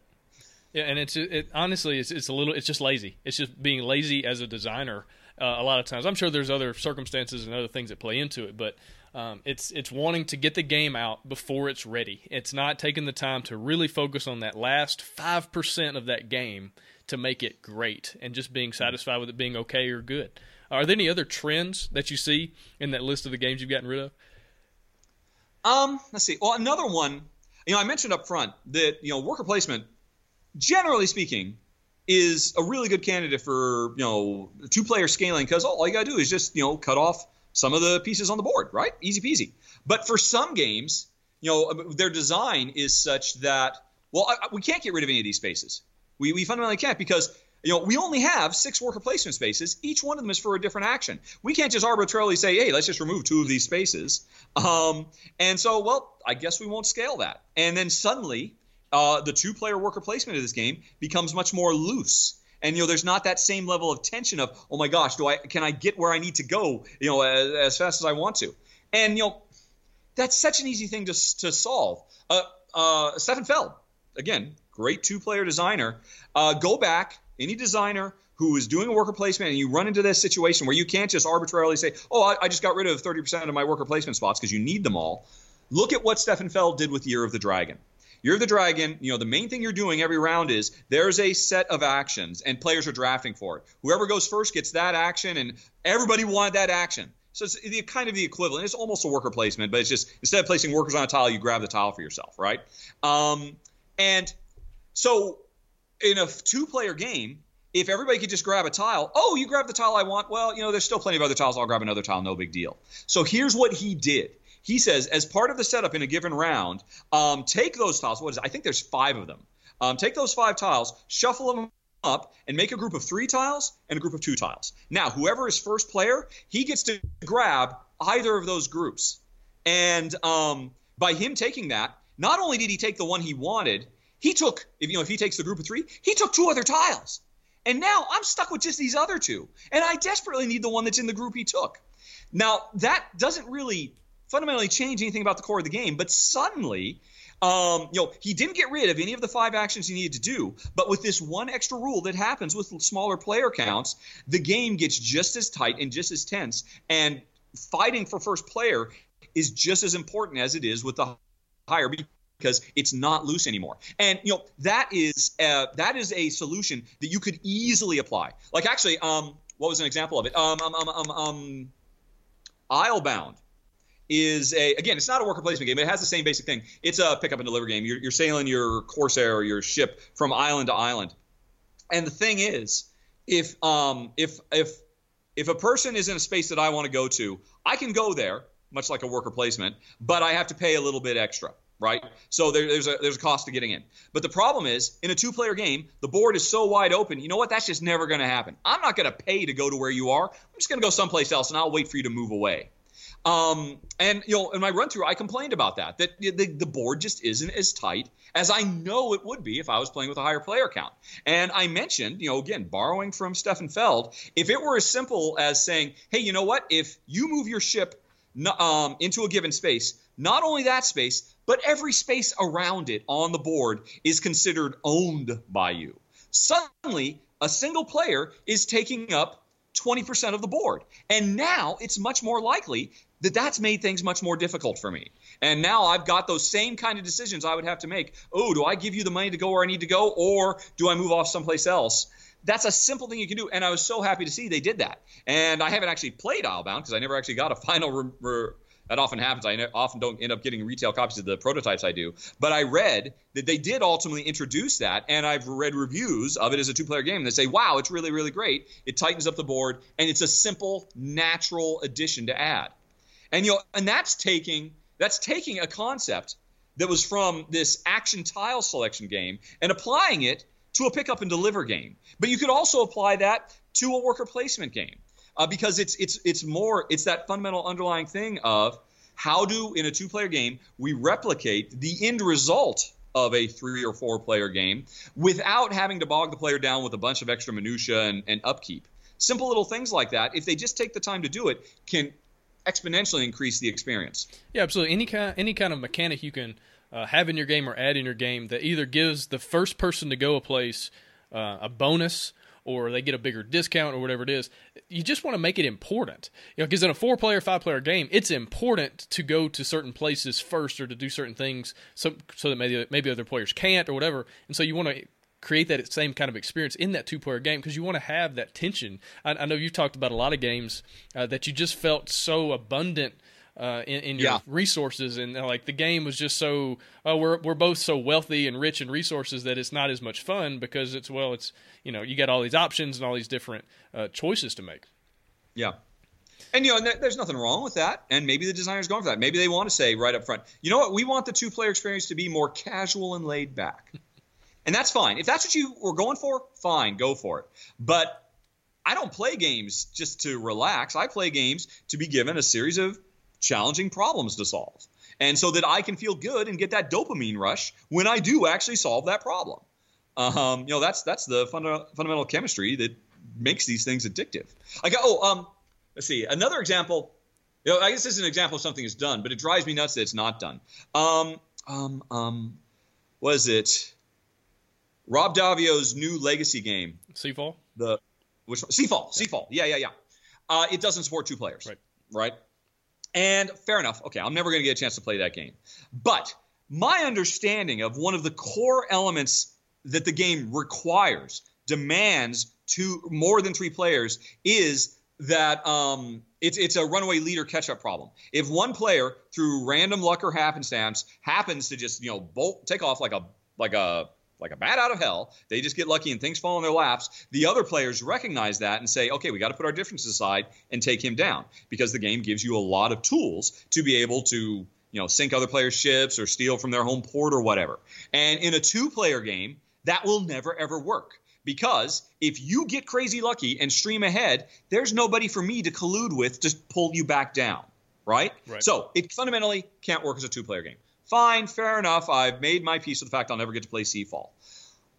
Yeah, and it's it honestly it's it's a little it's just lazy. It's just being lazy as a designer. Uh, a lot of times, I'm sure there's other circumstances and other things that play into it, but um, it's it's wanting to get the game out before it's ready. It's not taking the time to really focus on that last five percent of that game to make it great, and just being satisfied with it being okay or good. Are there any other trends that you see in that list of the games you've gotten rid of? Um, let's see. Well, another one, you know, I mentioned up front that, you know, worker placement, generally speaking, is a really good candidate for, you know, two player scaling because all you got to do is just, you know, cut off some of the pieces on the board, right? Easy peasy. But for some games, you know, their design is such that, well, I- we can't get rid of any of these spaces. We, we fundamentally can't because you know, we only have six worker placement spaces. Each one of them is for a different action. We can't just arbitrarily say, hey, let's just remove two of these spaces. Um, and so, well, I guess we won't scale that. And then suddenly, uh, the two player worker placement of this game becomes much more loose. And you know, there's not that same level of tension of, oh my gosh, do I can I get where I need to go, you know, as, as fast as I want to? And you know, that's such an easy thing to, to solve. Uh, uh, Stefan Feld, again, great two player designer. Uh, go back, any designer who is doing a worker placement and you run into this situation where you can't just arbitrarily say, oh, I, I just got rid of 30% of my worker placement spots because you need them all. Look at what Stefan Feld did with Year of the Dragon. Year of the Dragon, you know, the main thing you're doing every round is there's a set of actions and players are drafting for it. Whoever goes first gets that action and everybody wanted that action. So it's the, kind of the equivalent. It's almost a worker placement, but it's just instead of placing workers on a tile, you grab the tile for yourself, right? Um, and so in a two-player game, if everybody could just grab a tile, oh, you grab the tile I want. Well, you know, there's still plenty of other tiles. I'll grab another tile. No big deal. So here's what he did. He says, as part of the setup in a given round, um, take those tiles. What is it? I think there's five of them. Um, take those five tiles, shuffle them up, and make a group of three tiles and a group of two tiles. Now, whoever is first player, he gets to grab either of those groups. And um, by him taking that, not only did he take the one he wanted, he took, if you know, if he takes the group of three, he took two other tiles. And now I'm stuck with just these other two. And I desperately need the one that's in the group he took. Now, that doesn't really fundamentally change anything about the core of the game, but suddenly, um, you know, he didn't get rid of any of the five actions he needed to do. But with this one extra rule that happens with smaller player counts, the game gets just as tight and just as tense. And fighting for first player is just as important as it is with the higher because it's not loose anymore. And you know that is uh, that is a solution that you could easily apply. Like actually, um, what was an example of it? Um, um, um, um, um Islebound is a again, it's not a worker placement game. It has the same basic thing. It's a pick up and deliver game. You're, you're sailing your corsair or your ship from island to island, and the thing is, if um if if if a person is in a space that I want to go to, I can go there, much like a worker placement, but I have to pay a little bit extra. Right? So there, there's a there's a cost to getting in. But the problem is, in a two-player game, the board is so wide open. You know what? That's just never going to happen. I'm not going to pay to go to where you are. I'm just going to go someplace else, and I'll wait for you to move away. Um, and you know, in my run through, I complained about that. That the, the board just isn't as tight as I know it would be if I was playing with a higher player count. And I mentioned, you know, again, borrowing from Stefan Feld, if it were as simple as saying, hey, you know what? If you move your ship um, into a given space, not only that space, but every space around it on the board is considered owned by you. Suddenly, a single player is taking up 20% of the board. And now it's much more likely that that's made things much more difficult for me. And now I've got those same kind of decisions I would have to make. Oh, do I give you the money to go where I need to go, or do I move off someplace else? That's a simple thing you can do. And I was so happy to see they did that. And I haven't actually played Islebound because I never actually got a final re- re- that often happens. I often don't end up getting retail copies of the prototypes I do. But I read that they did ultimately introduce that, and I've read reviews of it as a two player game that say, wow, it's really, really great. It tightens up the board, and it's a simple, natural addition to add. And you know, and that's taking that's taking a concept that was from this action tile selection game and applying it to a pick up and deliver game. But you could also apply that to a worker placement game uh, because it's it's it's more it's that fundamental underlying thing of how do in a two player game we replicate the end result of a three or four player game without having to bog the player down with a bunch of extra minutia and, and upkeep. Simple little things like that, if they just take the time to do it, can exponentially increase the experience. Yeah, absolutely. Any kind any kind of mechanic you can uh, have in your game or add in your game that either gives the first person to go a place uh, a bonus or they get a bigger discount or whatever it is. You just want to make it important, you know, because in a four-player, five-player game, it's important to go to certain places first or to do certain things so so that maybe maybe other players can't or whatever. And so you want to create that same kind of experience in that two-player game because you want to have that tension. I, I, know you've talked about a lot of games uh, that you just felt so abundant uh, in, in, your yeah. resources, and uh, like the game was just so uh, we're we're both so wealthy and rich in resources that it's not as much fun because it's well it's you know you got all these options and all these different uh, choices to make. Yeah. And you know, there's nothing wrong with that. And maybe the designer's going for that. Maybe they want to say right up front, you know what? We want the two-player experience to be more casual and laid back, and that's fine. If that's what you were going for, fine, go for it. But I don't play games just to relax. I play games to be given a series of challenging problems to solve. And so that I can feel good and get that dopamine rush when I do actually solve that problem. Um, you know, that's that's the funda- fundamental chemistry that makes these things addictive. I got oh um let's see another example. You know, I guess this is an example of something is done, but it drives me nuts that it's not done. Um um um was it Rob Daviau's new legacy game? Seafall. The which Seafall, yeah. Seafall. Yeah, yeah, yeah. Uh, it doesn't support two players. Right. Right. And fair enough. Okay, I'm never going to get a chance to play that game. But my understanding of one of the core elements that the game requires, demands to more than three players, is that um, it's it's a runaway leader catch up problem. If one player through random luck or happenstance happens to just you know bolt take off like a like a like a bat out of hell. They just get lucky and things fall in their laps. The other players recognize that and say, okay, we got to put our differences aside and take him down because the game gives you a lot of tools to be able to, you know, sink other players' ships or steal from their home port or whatever. And in a two player game, that will never ever work because if you get crazy lucky and stream ahead, there's nobody for me to collude with to pull you back down. Right? right. So it fundamentally can't work as a two player game. Fine, fair enough. I've made my peace with the fact I'll never get to play Seafall.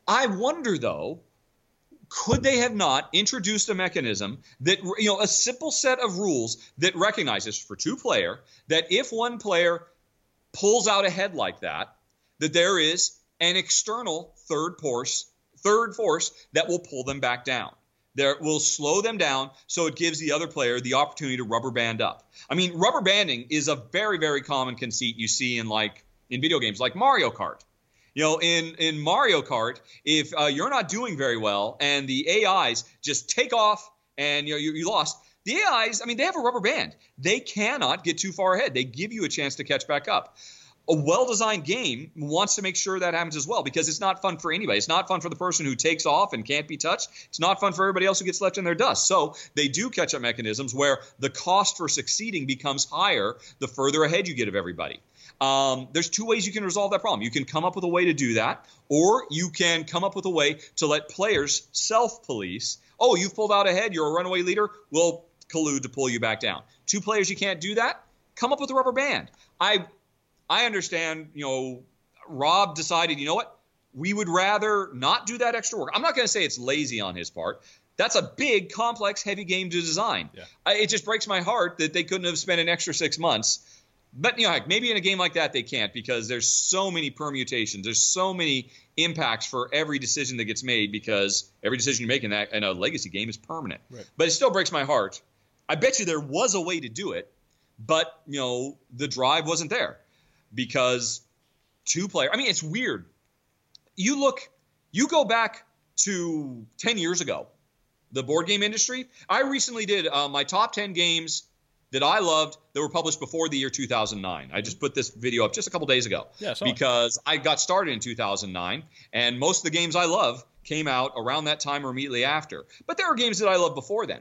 I wonder, though, could they have not introduced a mechanism that, you know, a simple set of rules that recognizes for two player that if one player pulls out ahead like that, that there is an external third force, third force that will pull them back down. There will slow them down so it gives the other player the opportunity to rubber band up. I mean, rubber banding is a very, very common conceit you see in like in video games like Mario Kart. You know, in in Mario Kart, if uh, you're not doing very well and the AIs just take off and you know you, you lost, the AIs, I mean, they have a rubber band. They cannot get too far ahead. They give you a chance to catch back up. A well-designed game wants to make sure that happens as well because it's not fun for anybody. It's not fun for the person who takes off and can't be touched. It's not fun for everybody else who gets left in their dust. So they do catch up mechanisms where the cost for succeeding becomes higher the further ahead you get of everybody. Um, there's two ways you can resolve that problem. You can come up with a way to do that, or you can come up with a way to let players self-police. Oh, you've pulled out ahead. You're a runaway leader. We'll collude to pull you back down. Two players, you can't do that. Come up with a rubber band. I I understand, you know, Rob decided, you know what? We would rather not do that extra work. I'm not going to say it's lazy on his part. That's a big, complex, heavy game to design. Yeah. I, it just breaks my heart that they couldn't have spent an extra six months. But you know, maybe in a game like that they can't because there's so many permutations. There's so many impacts for every decision that gets made because every decision you make in that in a legacy game is permanent. Right. But it still breaks my heart. I bet you there was a way to do it, but you know the drive wasn't there because two player. I mean, it's weird. You look, you go back to 10 years ago, the board game industry. I recently did uh, my top 10 games that I loved that were published before the year 2009. I just put this video up just a couple days ago yeah, because I got started in 2009, and most of the games I love came out around that time or immediately after. But there are games that I loved before then.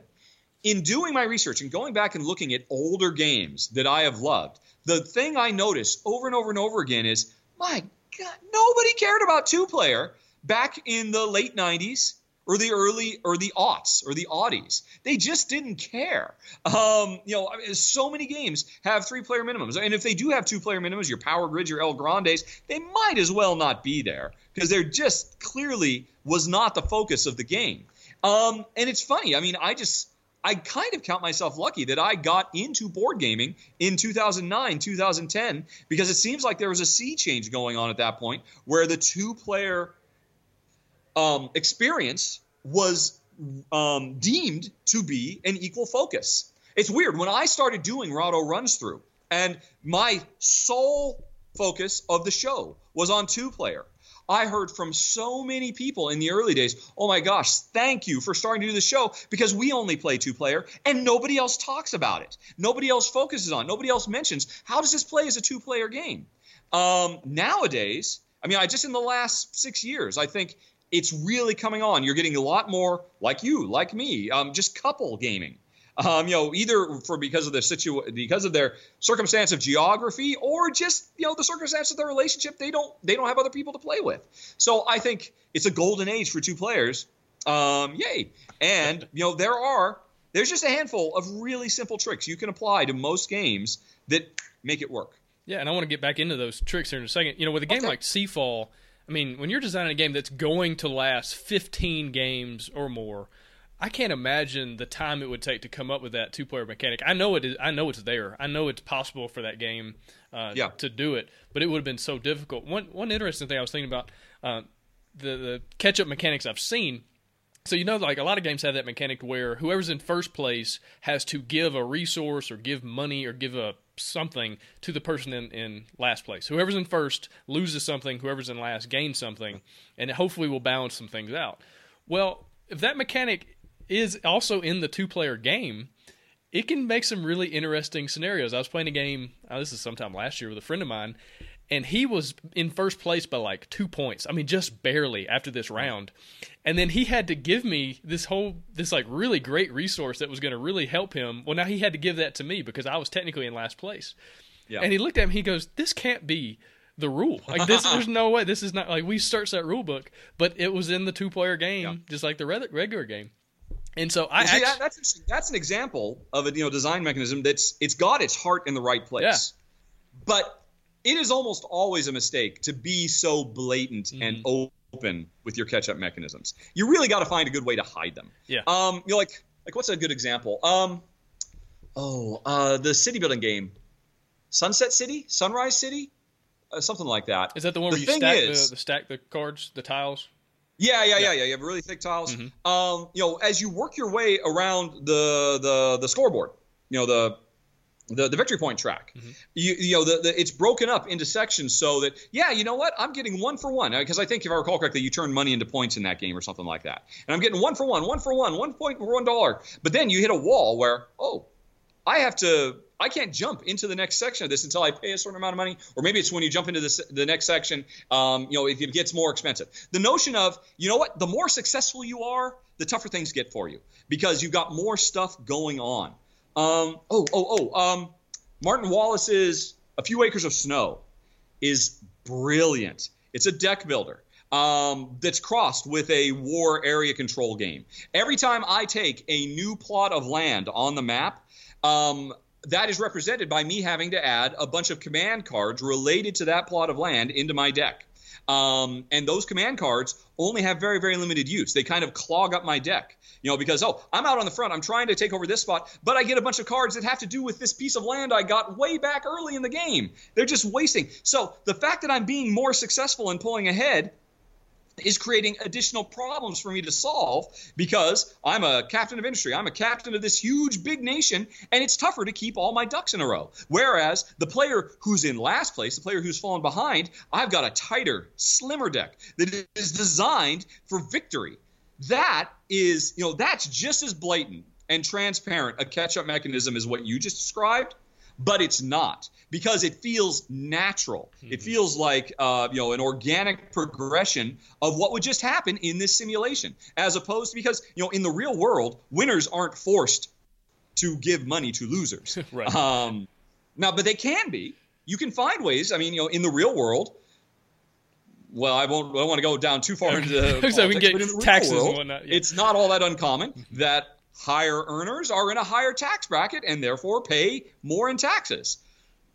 In doing my research and going back and looking at older games that I have loved, the thing I notice over and over and over again is, my God, nobody cared about two player back in the late 90s or the early or the aughts or the Audis. They just didn't care. Um, you know, so many games have three player minimums, and if they do have two player minimums, your Power Grids, your El Grandes, they might as well not be there because they're just clearly was not the focus of the game. Um, and it's funny. I mean, I just I kind of count myself lucky that I got into board gaming in 2009, 2010, because it seems like there was a sea change going on at that point where the two player um, experience was um, deemed to be an equal focus. It's weird. When I started doing Rahdo runs through, and my sole focus of the show was on two player, I heard from so many people in the early days, oh my gosh, thank you for starting to do the show because we only play two player and nobody else talks about it. Nobody else focuses on, nobody else mentions how does this play as a two player game? Um, nowadays, I mean, I just in the last six years, I think it's really coming on. You're getting a lot more like you, like me, um, just couple gaming um, you know, either for because of their situ because of their circumstance of geography or just you know the circumstance of their relationship. They don't they don't have other people to play with. So I think it's a golden age for two players. Um, yay! And you know there are there's just a handful of really simple tricks you can apply to most games that make it work. Yeah, and I want to get back into those tricks here in a second. You know, with a game okay. like Seafall, I mean, when you're designing a game that's going to last 15 games or more, I can't imagine the time it would take to come up with that two-player mechanic. I know it is. I know it's there. I know it's possible for that game uh, yeah. to do it, but it would have been so difficult. One one interesting thing I was thinking about uh, the the catch-up mechanics I've seen. So you know, like a lot of games have that mechanic where whoever's in first place has to give a resource or give money or give a something to the person in, in last place. Whoever's in first loses something. Whoever's in last gains something, and it hopefully will balance some things out. Well, if that mechanic is also in the two player game, it can make some really interesting scenarios. I was playing a game, oh, this is sometime last year with a friend of mine, and he was in first place by like two points. I mean, just barely after this round. And then he had to give me this whole, this like really great resource that was going to really help him. Well, now he had to give that to me because I was technically in last place. Yeah. And he looked at me, he goes, This can't be the rule. Like this, there's no way. This is not like we searched that rule book, but it was in the two player game, yeah. just like the regular game. And so I see, actually, that's that's an example of a you know design mechanism that's it's got its heart in the right place. Yeah. But it is almost always a mistake to be so blatant mm. and open with your catch-up mechanisms. You really got to find a good way to hide them. Yeah. Um, you know, like like what's a good example? Um, oh, uh, the city building game, Sunset City, Sunrise City, uh, something like that. Is that the one the where you stack is, the, the stack the cards, the tiles? Yeah, yeah, yeah, yeah. You have really thick tiles. Mm-hmm. Um, you know, as you work your way around the the the scoreboard, you know the the, the victory point track. Mm-hmm. You, you know, the, the, it's broken up into sections so that, yeah, you know what? I'm getting one for one. Because I think, if I recall correctly, you turn money into points in that game or something like that. And I'm getting one for one, one for one, one point for one dollar. But then you hit a wall where, oh, I have to I can't jump into the next section of this until I pay a certain amount of money, or maybe it's when you jump into this, the next section, um, you know, it, it gets more expensive. The notion of, you know what, the more successful you are, the tougher things get for you because you've got more stuff going on. Um, oh, oh, oh, um, Martin Wallace's A Few Acres of Snow is brilliant. It's a deck builder um, that's crossed with a war area control game. Every time I take a new plot of land on the map, um, that is represented by me having to add a bunch of command cards related to that plot of land into my deck. Um, and those command cards only have very, very limited use. They kind of clog up my deck, you know, because, oh, I'm out on the front. I'm trying to take over this spot, but I get a bunch of cards that have to do with this piece of land I got way back early in the game. They're just wasting. So the fact that I'm being more successful in pulling ahead is creating additional problems for me to solve because I'm a captain of industry. I'm a captain of this huge big nation, and it's tougher to keep all my ducks in a row. Whereas the player who's in last place, the player who's fallen behind, I've got a tighter, slimmer deck that is designed for victory. That is, you know, that's just as blatant and transparent a catch up mechanism as what you just described but it's not because it feels natural. Mm-hmm. It feels like uh, you know an organic progression of what would just happen in this simulation, as opposed to because you know in the real world, winners aren't forced to give money to losers. right. Um, now, but they can be. You can find ways. I mean, you know, in the real world. Well, I won't. I don't want to go down too far into the so we can get taxes world, and whatnot. Yeah. It's not all that uncommon that higher earners are in a higher tax bracket and therefore pay more in taxes.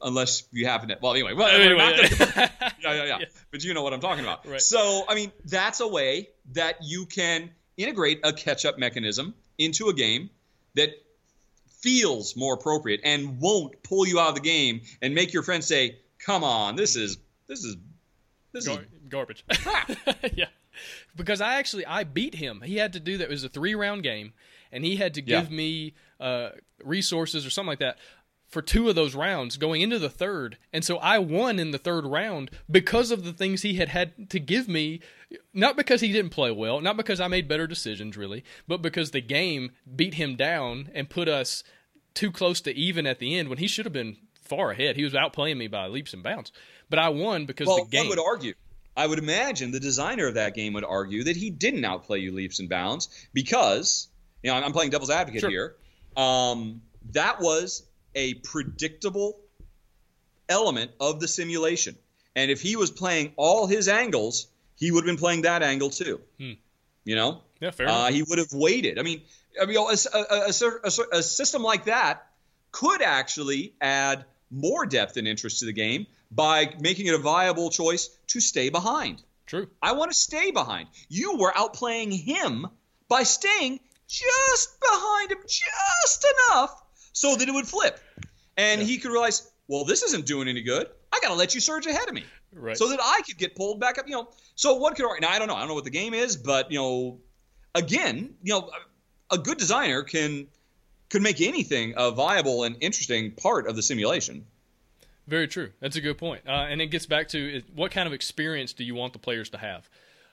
Unless you happen to, well, anyway, well, Anyway, gonna- yeah. yeah, yeah, yeah. But you know what I'm talking about. Right. So, I mean, that's a way that you can integrate a catch up mechanism into a game that feels more appropriate and won't pull you out of the game and make your friends say, "Come on, this is this is this is garbage. yeah, because I actually I beat him. He had to do that. It was a three round game, and he had to Yeah. give me uh, resources or something like that for two of those rounds going into the third. And so I won in the third round because of the things he had had to give me. Not because he didn't play well, not because I made better decisions really, but because the game beat him down and put us too close to even at the end when he should have been far ahead. He was outplaying me by leaps and bounds. But I won because well, the game. one would argue. I would imagine the designer of that game would argue that he didn't outplay you leaps and bounds because, you know, I'm playing devil's advocate Sure. here. Um, that was a predictable element of the simulation. And if he was playing all his angles, he would have been playing that angle too. Hmm. You know, yeah, fair uh, he would have waited. I mean, I mean, a, a, a, a, a system like that could actually add more depth and interest to the game by making it a viable choice to stay behind. True. I want to stay behind. You were outplaying him by staying just behind him, just enough so that it would flip. And Yeah. he could realize, well, this isn't doing any good. I got to let you surge ahead of me Right. so that I could get pulled back up. You know, so what could. Now I don't know. I don't know what the game is, but you know, again, you know, a good designer can could make anything a viable and interesting part of the simulation. Very true. That's a good point. Uh, and it gets back to is- what kind of experience do you want the players to have?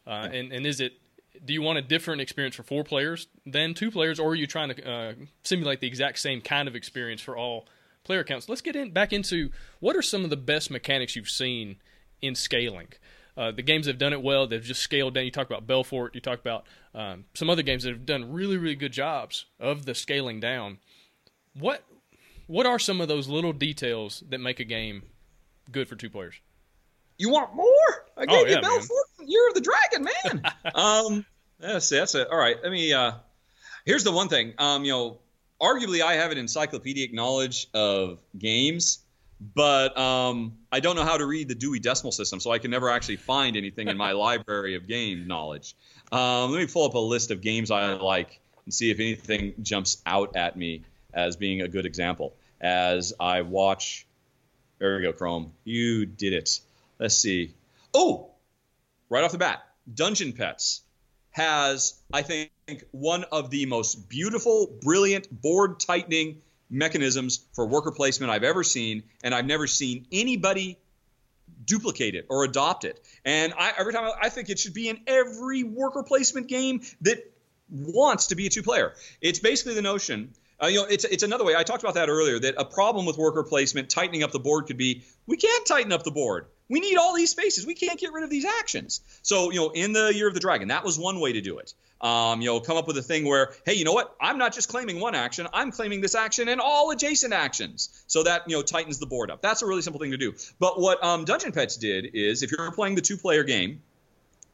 Uh, and, and is it, do you want a different experience for four players than two players, or are you trying to uh, simulate the exact same kind of experience for all player counts? Let's get in back into what are some of the best mechanics you've seen in scaling. Uh, the games that have done it well, they've just scaled down. You talk about Belfort, you talk about um, some other games that have done really, really good jobs of the scaling down. What what are some of those little details that make a game good for two players? You want more? I gave Oh, you yeah, man. Belfort. You're the dragon, man. um, that's that's it. All right. Let me. Uh, here's the one thing. Um, you know, arguably I have an encyclopedic knowledge of games, but um, I don't know how to read the Dewey Decimal System, so I can never actually find anything in my library of game knowledge. Um, let me pull up a list of games I like and see if anything jumps out at me as being a good example. As I watch, there we go, Chrome. You did it. Let's see. Oh, right off the bat, Dungeon Petz has, I think, one of the most beautiful, brilliant, board tightening mechanisms for worker placement I've ever seen, and I've never seen anybody duplicate it or adopt it. And I, every time I, I think it should be in every worker placement game that wants to be a two player. It's basically the notion Uh, you know, it's it's another way. I talked about that earlier. That a problem with worker placement, tightening up the board, could be we can't tighten up the board. We need all these spaces. We can't get rid of these actions. So, you know, in the year of the dragon, that was one way to do it. Um, you know, come up with a thing where, hey, you know what? I'm not just claiming one action. I'm claiming this action and all adjacent actions. So that you know tightens the board up. That's a really simple thing to do. But what um, Dungeon Petz did is, if you're playing the two-player game,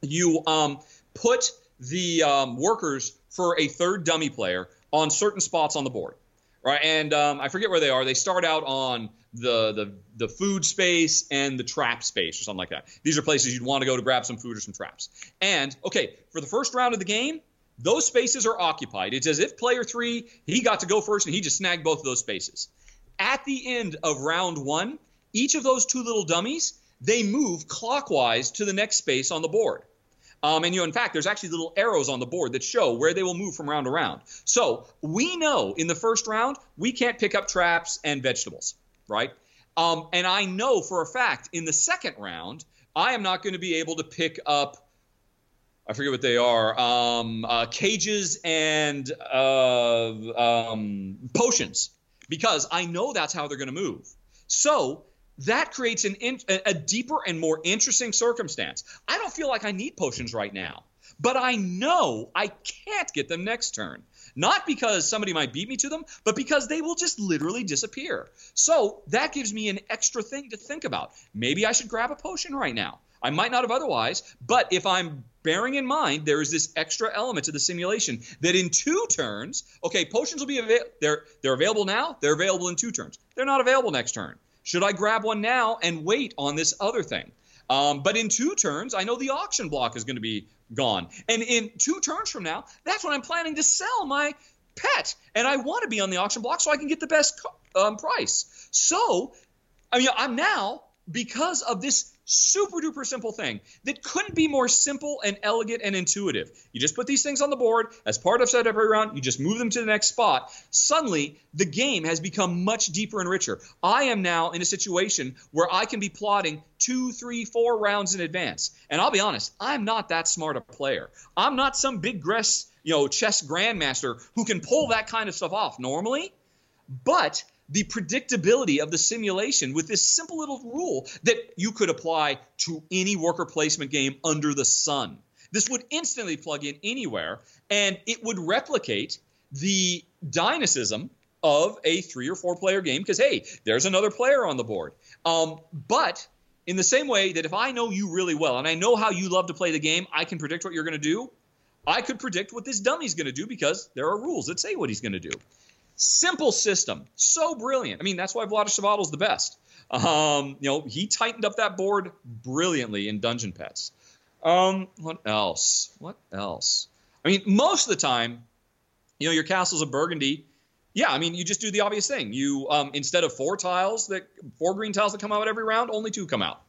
you um, put the um, workers for a third dummy player on certain spots on the board, right? And um, I forget where they are. They start out on the, the the food space and the trap space or something like that. These are places you'd want to go to grab some food or some traps. And okay, for the first round of the game, those spaces are occupied. It's as if player three he got to go first and he just snagged both of those spaces. At the end of round one, each of those two little dummies they move clockwise to the next space on the board. Um, and you know, in fact, there's actually little arrows on the board that show where they will move from round to round. So we know in the first round we can't pick up traps and vegetables, right? Um, and I know for a fact in the second round I am not going to be able to pick up. I forget what they are. Um, uh, cages and uh, um, potions, because I know that's how they're going to move. So that creates an in, a deeper and more interesting circumstance. I don't feel like I need potions right now, but I know I can't get them next turn. Not because somebody might beat me to them, but because they will just literally disappear. So that gives me an extra thing to think about. Maybe I should grab a potion right now. I might not have otherwise, but if I'm bearing in mind there is this extra element to the simulation that in two turns, okay, potions will be available. They're they're available now. They're available in two turns. They're not available next turn. Should I grab one now and wait on this other thing? Um, but in two turns, I know the auction block is going to be gone. And in two turns from now, that's when I'm planning to sell my pet. And I want to be on the auction block so I can get the best um, price. So, I mean, I'm now, because of this super duper simple thing that couldn't be more simple and elegant and intuitive. You just put these things on the board as part of setup every round, you just move them to the next spot. Suddenly, the game has become much deeper and richer. I am now in a situation where I can be plotting two, three, four rounds in advance. And I'll be honest, I'm not that smart a player. I'm not some big gress, you know, chess grandmaster who can pull that kind of stuff off normally. But the predictability of the simulation with this simple little rule that you could apply to any worker placement game under the sun. This would instantly plug in anywhere and it would replicate the dynamism of a three or four player game because, hey, there's another player on the board. Um, but in the same way that if I know you really well and I know how you love to play the game, I can predict what you're going to do. I could predict what this dummy's going to do because there are rules that say what he's going to do. Simple system, so brilliant. I mean, that's why Vlaada is the best. Um, you know, he tightened up that board brilliantly in Dungeon Petz. Um, what else? What else? I mean, most of the time, you know, your castles of Burgundy. Yeah, I mean, you just do the obvious thing. You um, instead of four tiles that four green tiles that come out every round, only two come out.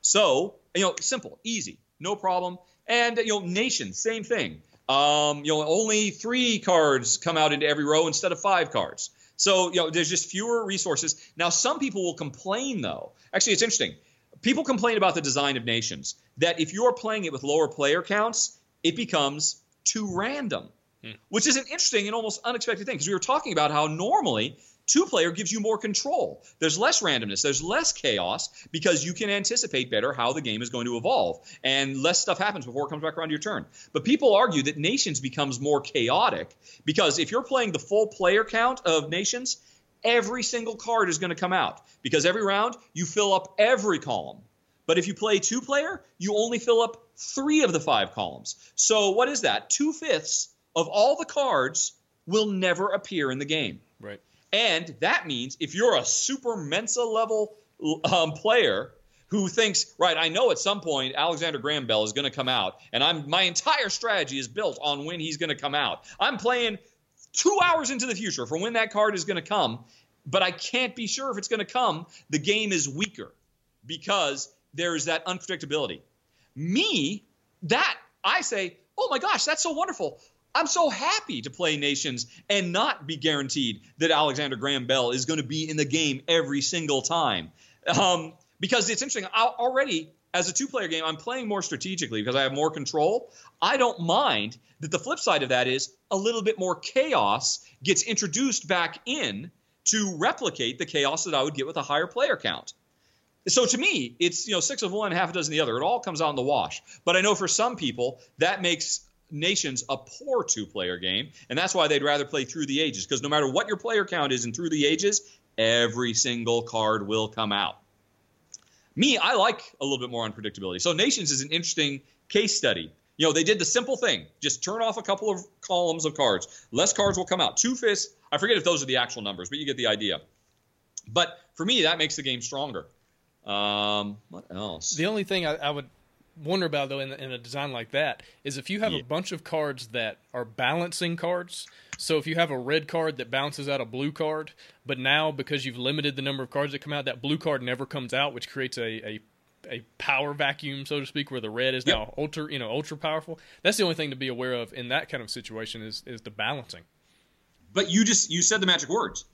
So you know, simple, easy, no problem. And you know, nation, same thing. Um, you know, only three cards come out into every row instead of five cards. So, you know, there's just fewer resources. Now, some people will complain, though. Actually, it's interesting. People complain about the design of nations, that if you're playing it with lower player counts, it becomes too random, hmm. which is an interesting and almost unexpected thing because we were talking about how normally Two player gives you more control. There's less randomness, there's less chaos because you can anticipate better how the game is going to evolve and less stuff happens before it comes back around your turn. But people argue that nations becomes more chaotic because if you're playing the full player count of nations, every single card is going to come out because every round you fill up every column. But if you play two player, you only fill up three of the five columns. So what is that? Two fifths of all the cards will never appear in the game. Right. And that means if you're a super Mensa level um, player who thinks, right, I know at some point Alexander Graham Bell is going to come out, and I'm my entire strategy is built on when he's going to come out. I'm playing two hours into the future for when that card is going to come, but I can't be sure if it's going to come. The game is weaker because there is that unpredictability. Me, that I say, oh my gosh, that's so wonderful. I'm so happy to play nations and not be guaranteed that Alexander Graham Bell is going to be in the game every single time. Um, because it's interesting. I, already, as a two player game, I'm playing more strategically because I have more control. I don't mind that the flip side of that is a little bit more chaos gets introduced back in to replicate the chaos that I would get with a higher player count. So to me, it's you know six of one, half a dozen the other. It all comes out in the wash. But I know for some people that makes nations a poor two-player game, and that's why they'd rather play through the ages. Because no matter what your player count is in through the ages, every single card will come out. Me, I like a little bit more unpredictability. So nations is an interesting case study. You know, they did the simple thing: just turn off a couple of columns of cards. Less cards will come out. Two fists. I forget if those are the actual numbers, but you get the idea. But for me, that makes the game stronger. Um, what else? The only thing I, I would wonder about though in, in, a design like that is if you have yeah. a bunch of cards that are balancing cards. So if you have a red card that bounces out a blue card, but now because you've limited the number of cards that come out, that blue card never comes out, which creates a, a a power vacuum, so to speak, where the red is yep. now ultra, you know, ultra powerful. That's the only thing to be aware of in that kind of situation is is the balancing. But you just you said the magic words.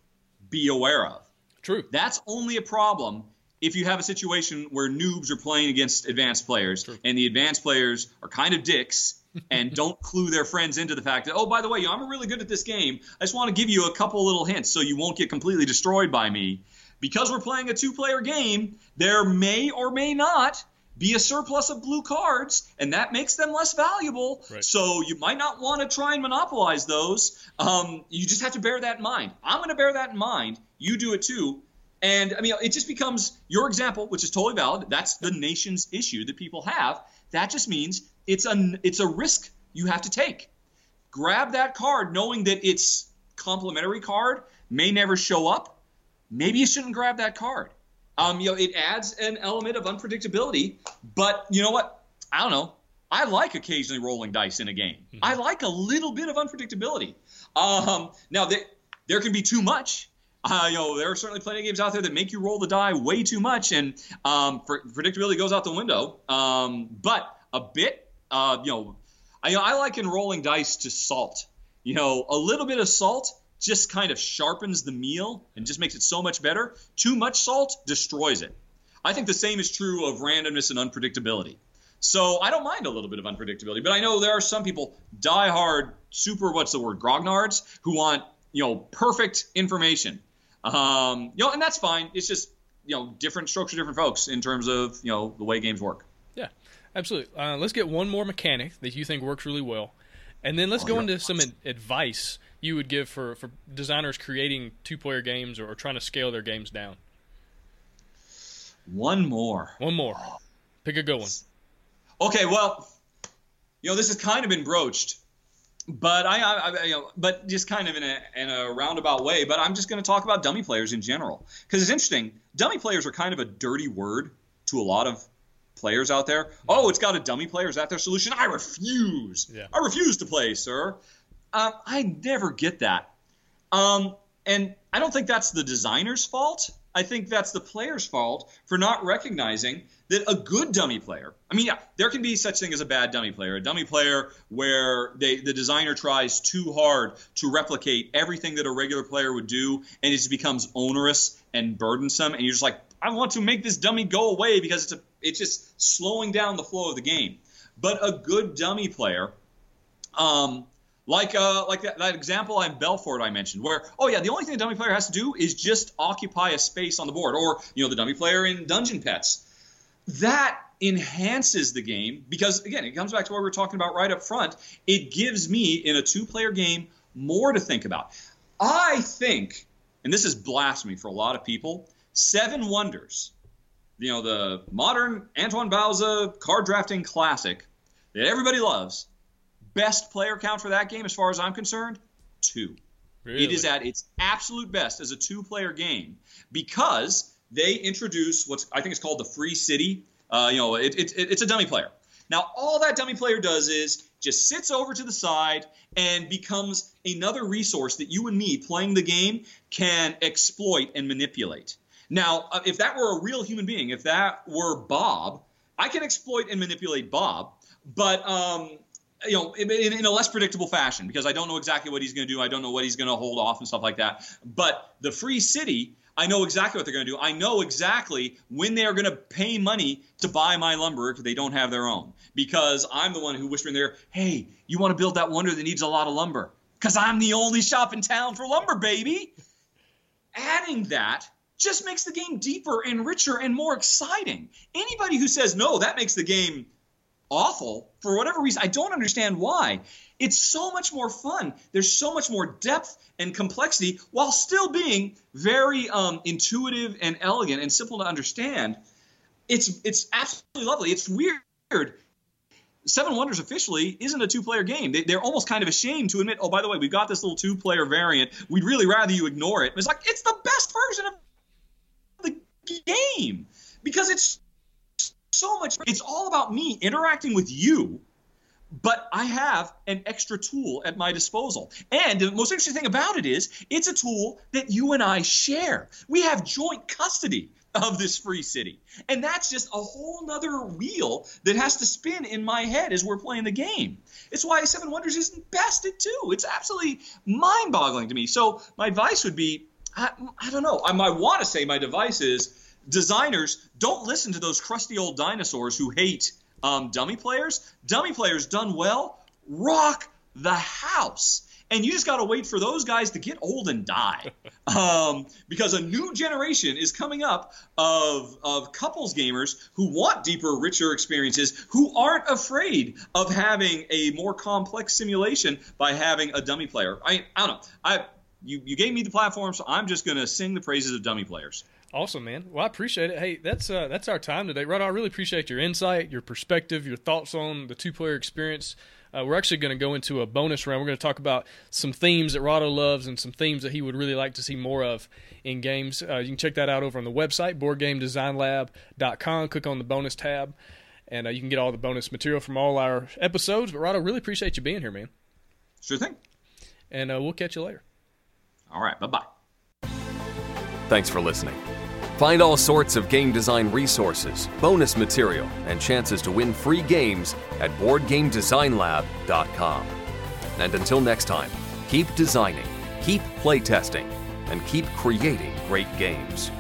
Be aware of. True. That's only a problem if you have a situation where noobs are playing against advanced players and the advanced players are kind of dicks and don't clue their friends into the fact that oh by the way I'm really good at this game I just want to give you a couple little hints so you won't get completely destroyed by me because we're playing a two player game there may or may not be a surplus of blue cards, and that makes them less valuable. Right. So you might not want to try and monopolize those. Um, you just have to bear that in mind. I'm going to bear that in mind. You do it too. And I mean, it just becomes your example, which is totally valid. That's the nation's issue that people have. That just means it's a it's a risk you have to take. Grab that card, knowing that its complimentary card may never show up. Maybe you shouldn't grab that card. Um, you know, it adds an element of unpredictability. But you know what? I don't know. I like occasionally rolling dice in a game. Mm-hmm. I like a little bit of unpredictability. Um, now, there, there can be too much uh, you know, there are certainly plenty of games out there that make you roll the die way too much, and um, predictability goes out the window. Um, but a bit, uh, you know, I, you know, I liken rolling dice to salt. You know, a little bit of salt just kind of sharpens the meal and just makes it so much better. Too much salt destroys it. I think the same is true of randomness and unpredictability. So I don't mind a little bit of unpredictability, but I know there are some people, die-hard, super, what's the word, grognards, who want, you know, perfect information. Um, you know, and that's fine. It's just you know different strokes for different folks in terms of you know the way games work. Yeah, absolutely. Uh, let's get one more mechanic that you think works really well, and then let's oh, go into some ad- advice you would give for for designers creating two player games or, or trying to scale their games down. One more. One more. Pick a good one. Okay, well, you know this has kind of been broached but I, I, I, you know, but just kind of in a in a roundabout way. But I'm just going to talk about dummy players in general because it's interesting. Dummy players are kind of a dirty word to a lot of players out there. Oh, it's got a dummy player. Is that their solution? I refuse. Yeah. I refuse to play, sir. Um, I never get that. Um, and I don't think that's the designer's fault. I think that's the player's fault for not recognizing that a good dummy player, I mean, yeah, there can be such thing as a bad dummy player, a dummy player where they, the designer tries too hard to replicate everything that a regular player would do, and it just becomes onerous and burdensome, and you're just like, I want to make this dummy go away because it's a, it's just slowing down the flow of the game. But a good dummy player, um, like uh, like that, that example in Belfort I mentioned, where oh yeah, the only thing the dummy player has to do is just occupy a space on the board, or you know the dummy player in Dungeon Petz. That enhances the game because again, it comes back to what we were talking about right up front. It gives me in a two-player game more to think about. I think, and this is blasphemy for a lot of people, Seven Wonders, you know the modern Antoine Bauza card drafting classic that everybody loves best player count for that game, as far as I'm concerned, two. Really? It is at its absolute best as a two player game because they introduce what's I think it's called the free city. Uh, you know, it, it, it's a dummy player. Now, all that dummy player does is just sits over to the side and becomes another resource that you and me playing the game can exploit and manipulate. Now, uh, if that were a real human being, if that were Bob, I can exploit and manipulate Bob, but um, you know, in, in, a less predictable fashion because I don't know exactly what he's going to do. I don't know what he's going to hold off and stuff like that. But the free city, I know exactly what they're going to do. I know exactly when they are going to pay money to buy my lumber because they don't have their own because I'm the one who whispered in there, hey, you want to build that wonder that needs a lot of lumber because I'm the only shop in town for lumber, baby. Adding that just makes the game deeper and richer and more exciting. Anybody who says no, that makes the game awful for whatever reason. I don't understand why. It's so much more fun. There's so much more depth and complexity while still being very um, intuitive and elegant and simple to understand. It's it's absolutely lovely. It's weird. Seven Wonders officially isn't a two-player game. They, are almost kind of ashamed to admit, oh, by the way, we've got this little two-player variant. We'd really rather you ignore it. It's like it's the best version of the game because it's so much. It's all about me interacting with you, but I have an extra tool at my disposal. And the most interesting thing about it is it's a tool that you and I share. We have joint custody of this free city. And that's just a whole nother wheel that has to spin in my head as we're playing the game. It's why Seven Wonders isn't best at two. It's absolutely mind boggling to me. So my advice would be I, I don't know. I, I want to say my advice is designers don't listen to those crusty old dinosaurs who hate um, dummy players. Dummy players done well rock the house. And you just got to wait for those guys to get old and die. Um, because a new generation is coming up of, of couples gamers who want deeper, richer experiences, who aren't afraid of having a more complex simulation by having a dummy player. I, I don't know. I, you, you gave me the platform, so I'm just going to sing the praises of dummy players. Awesome, man. Well, I appreciate it. Hey, that's uh, that's our time today, right? I really appreciate your insight, your perspective, your thoughts on the two-player experience. Uh, we're actually going to go into a bonus round. We're going to talk about some themes that Rahdo loves and some themes that he would really like to see more of in games. Uh, you can check that out over on the website, boardgamedesignlab.com. Click on the bonus tab, and uh, you can get all the bonus material from all our episodes. But Rahdo, really appreciate you being here, man. Sure thing. And uh, we'll catch you later. All right. Bye bye. Thanks for listening. Find all sorts of game design resources, bonus material, and chances to win free games at BoardGameDesignLab.com. And until next time, keep designing, keep playtesting, and keep creating great games.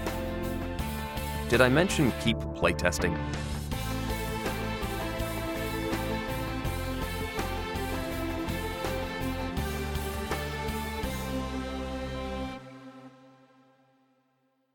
Did I mention keep playtesting?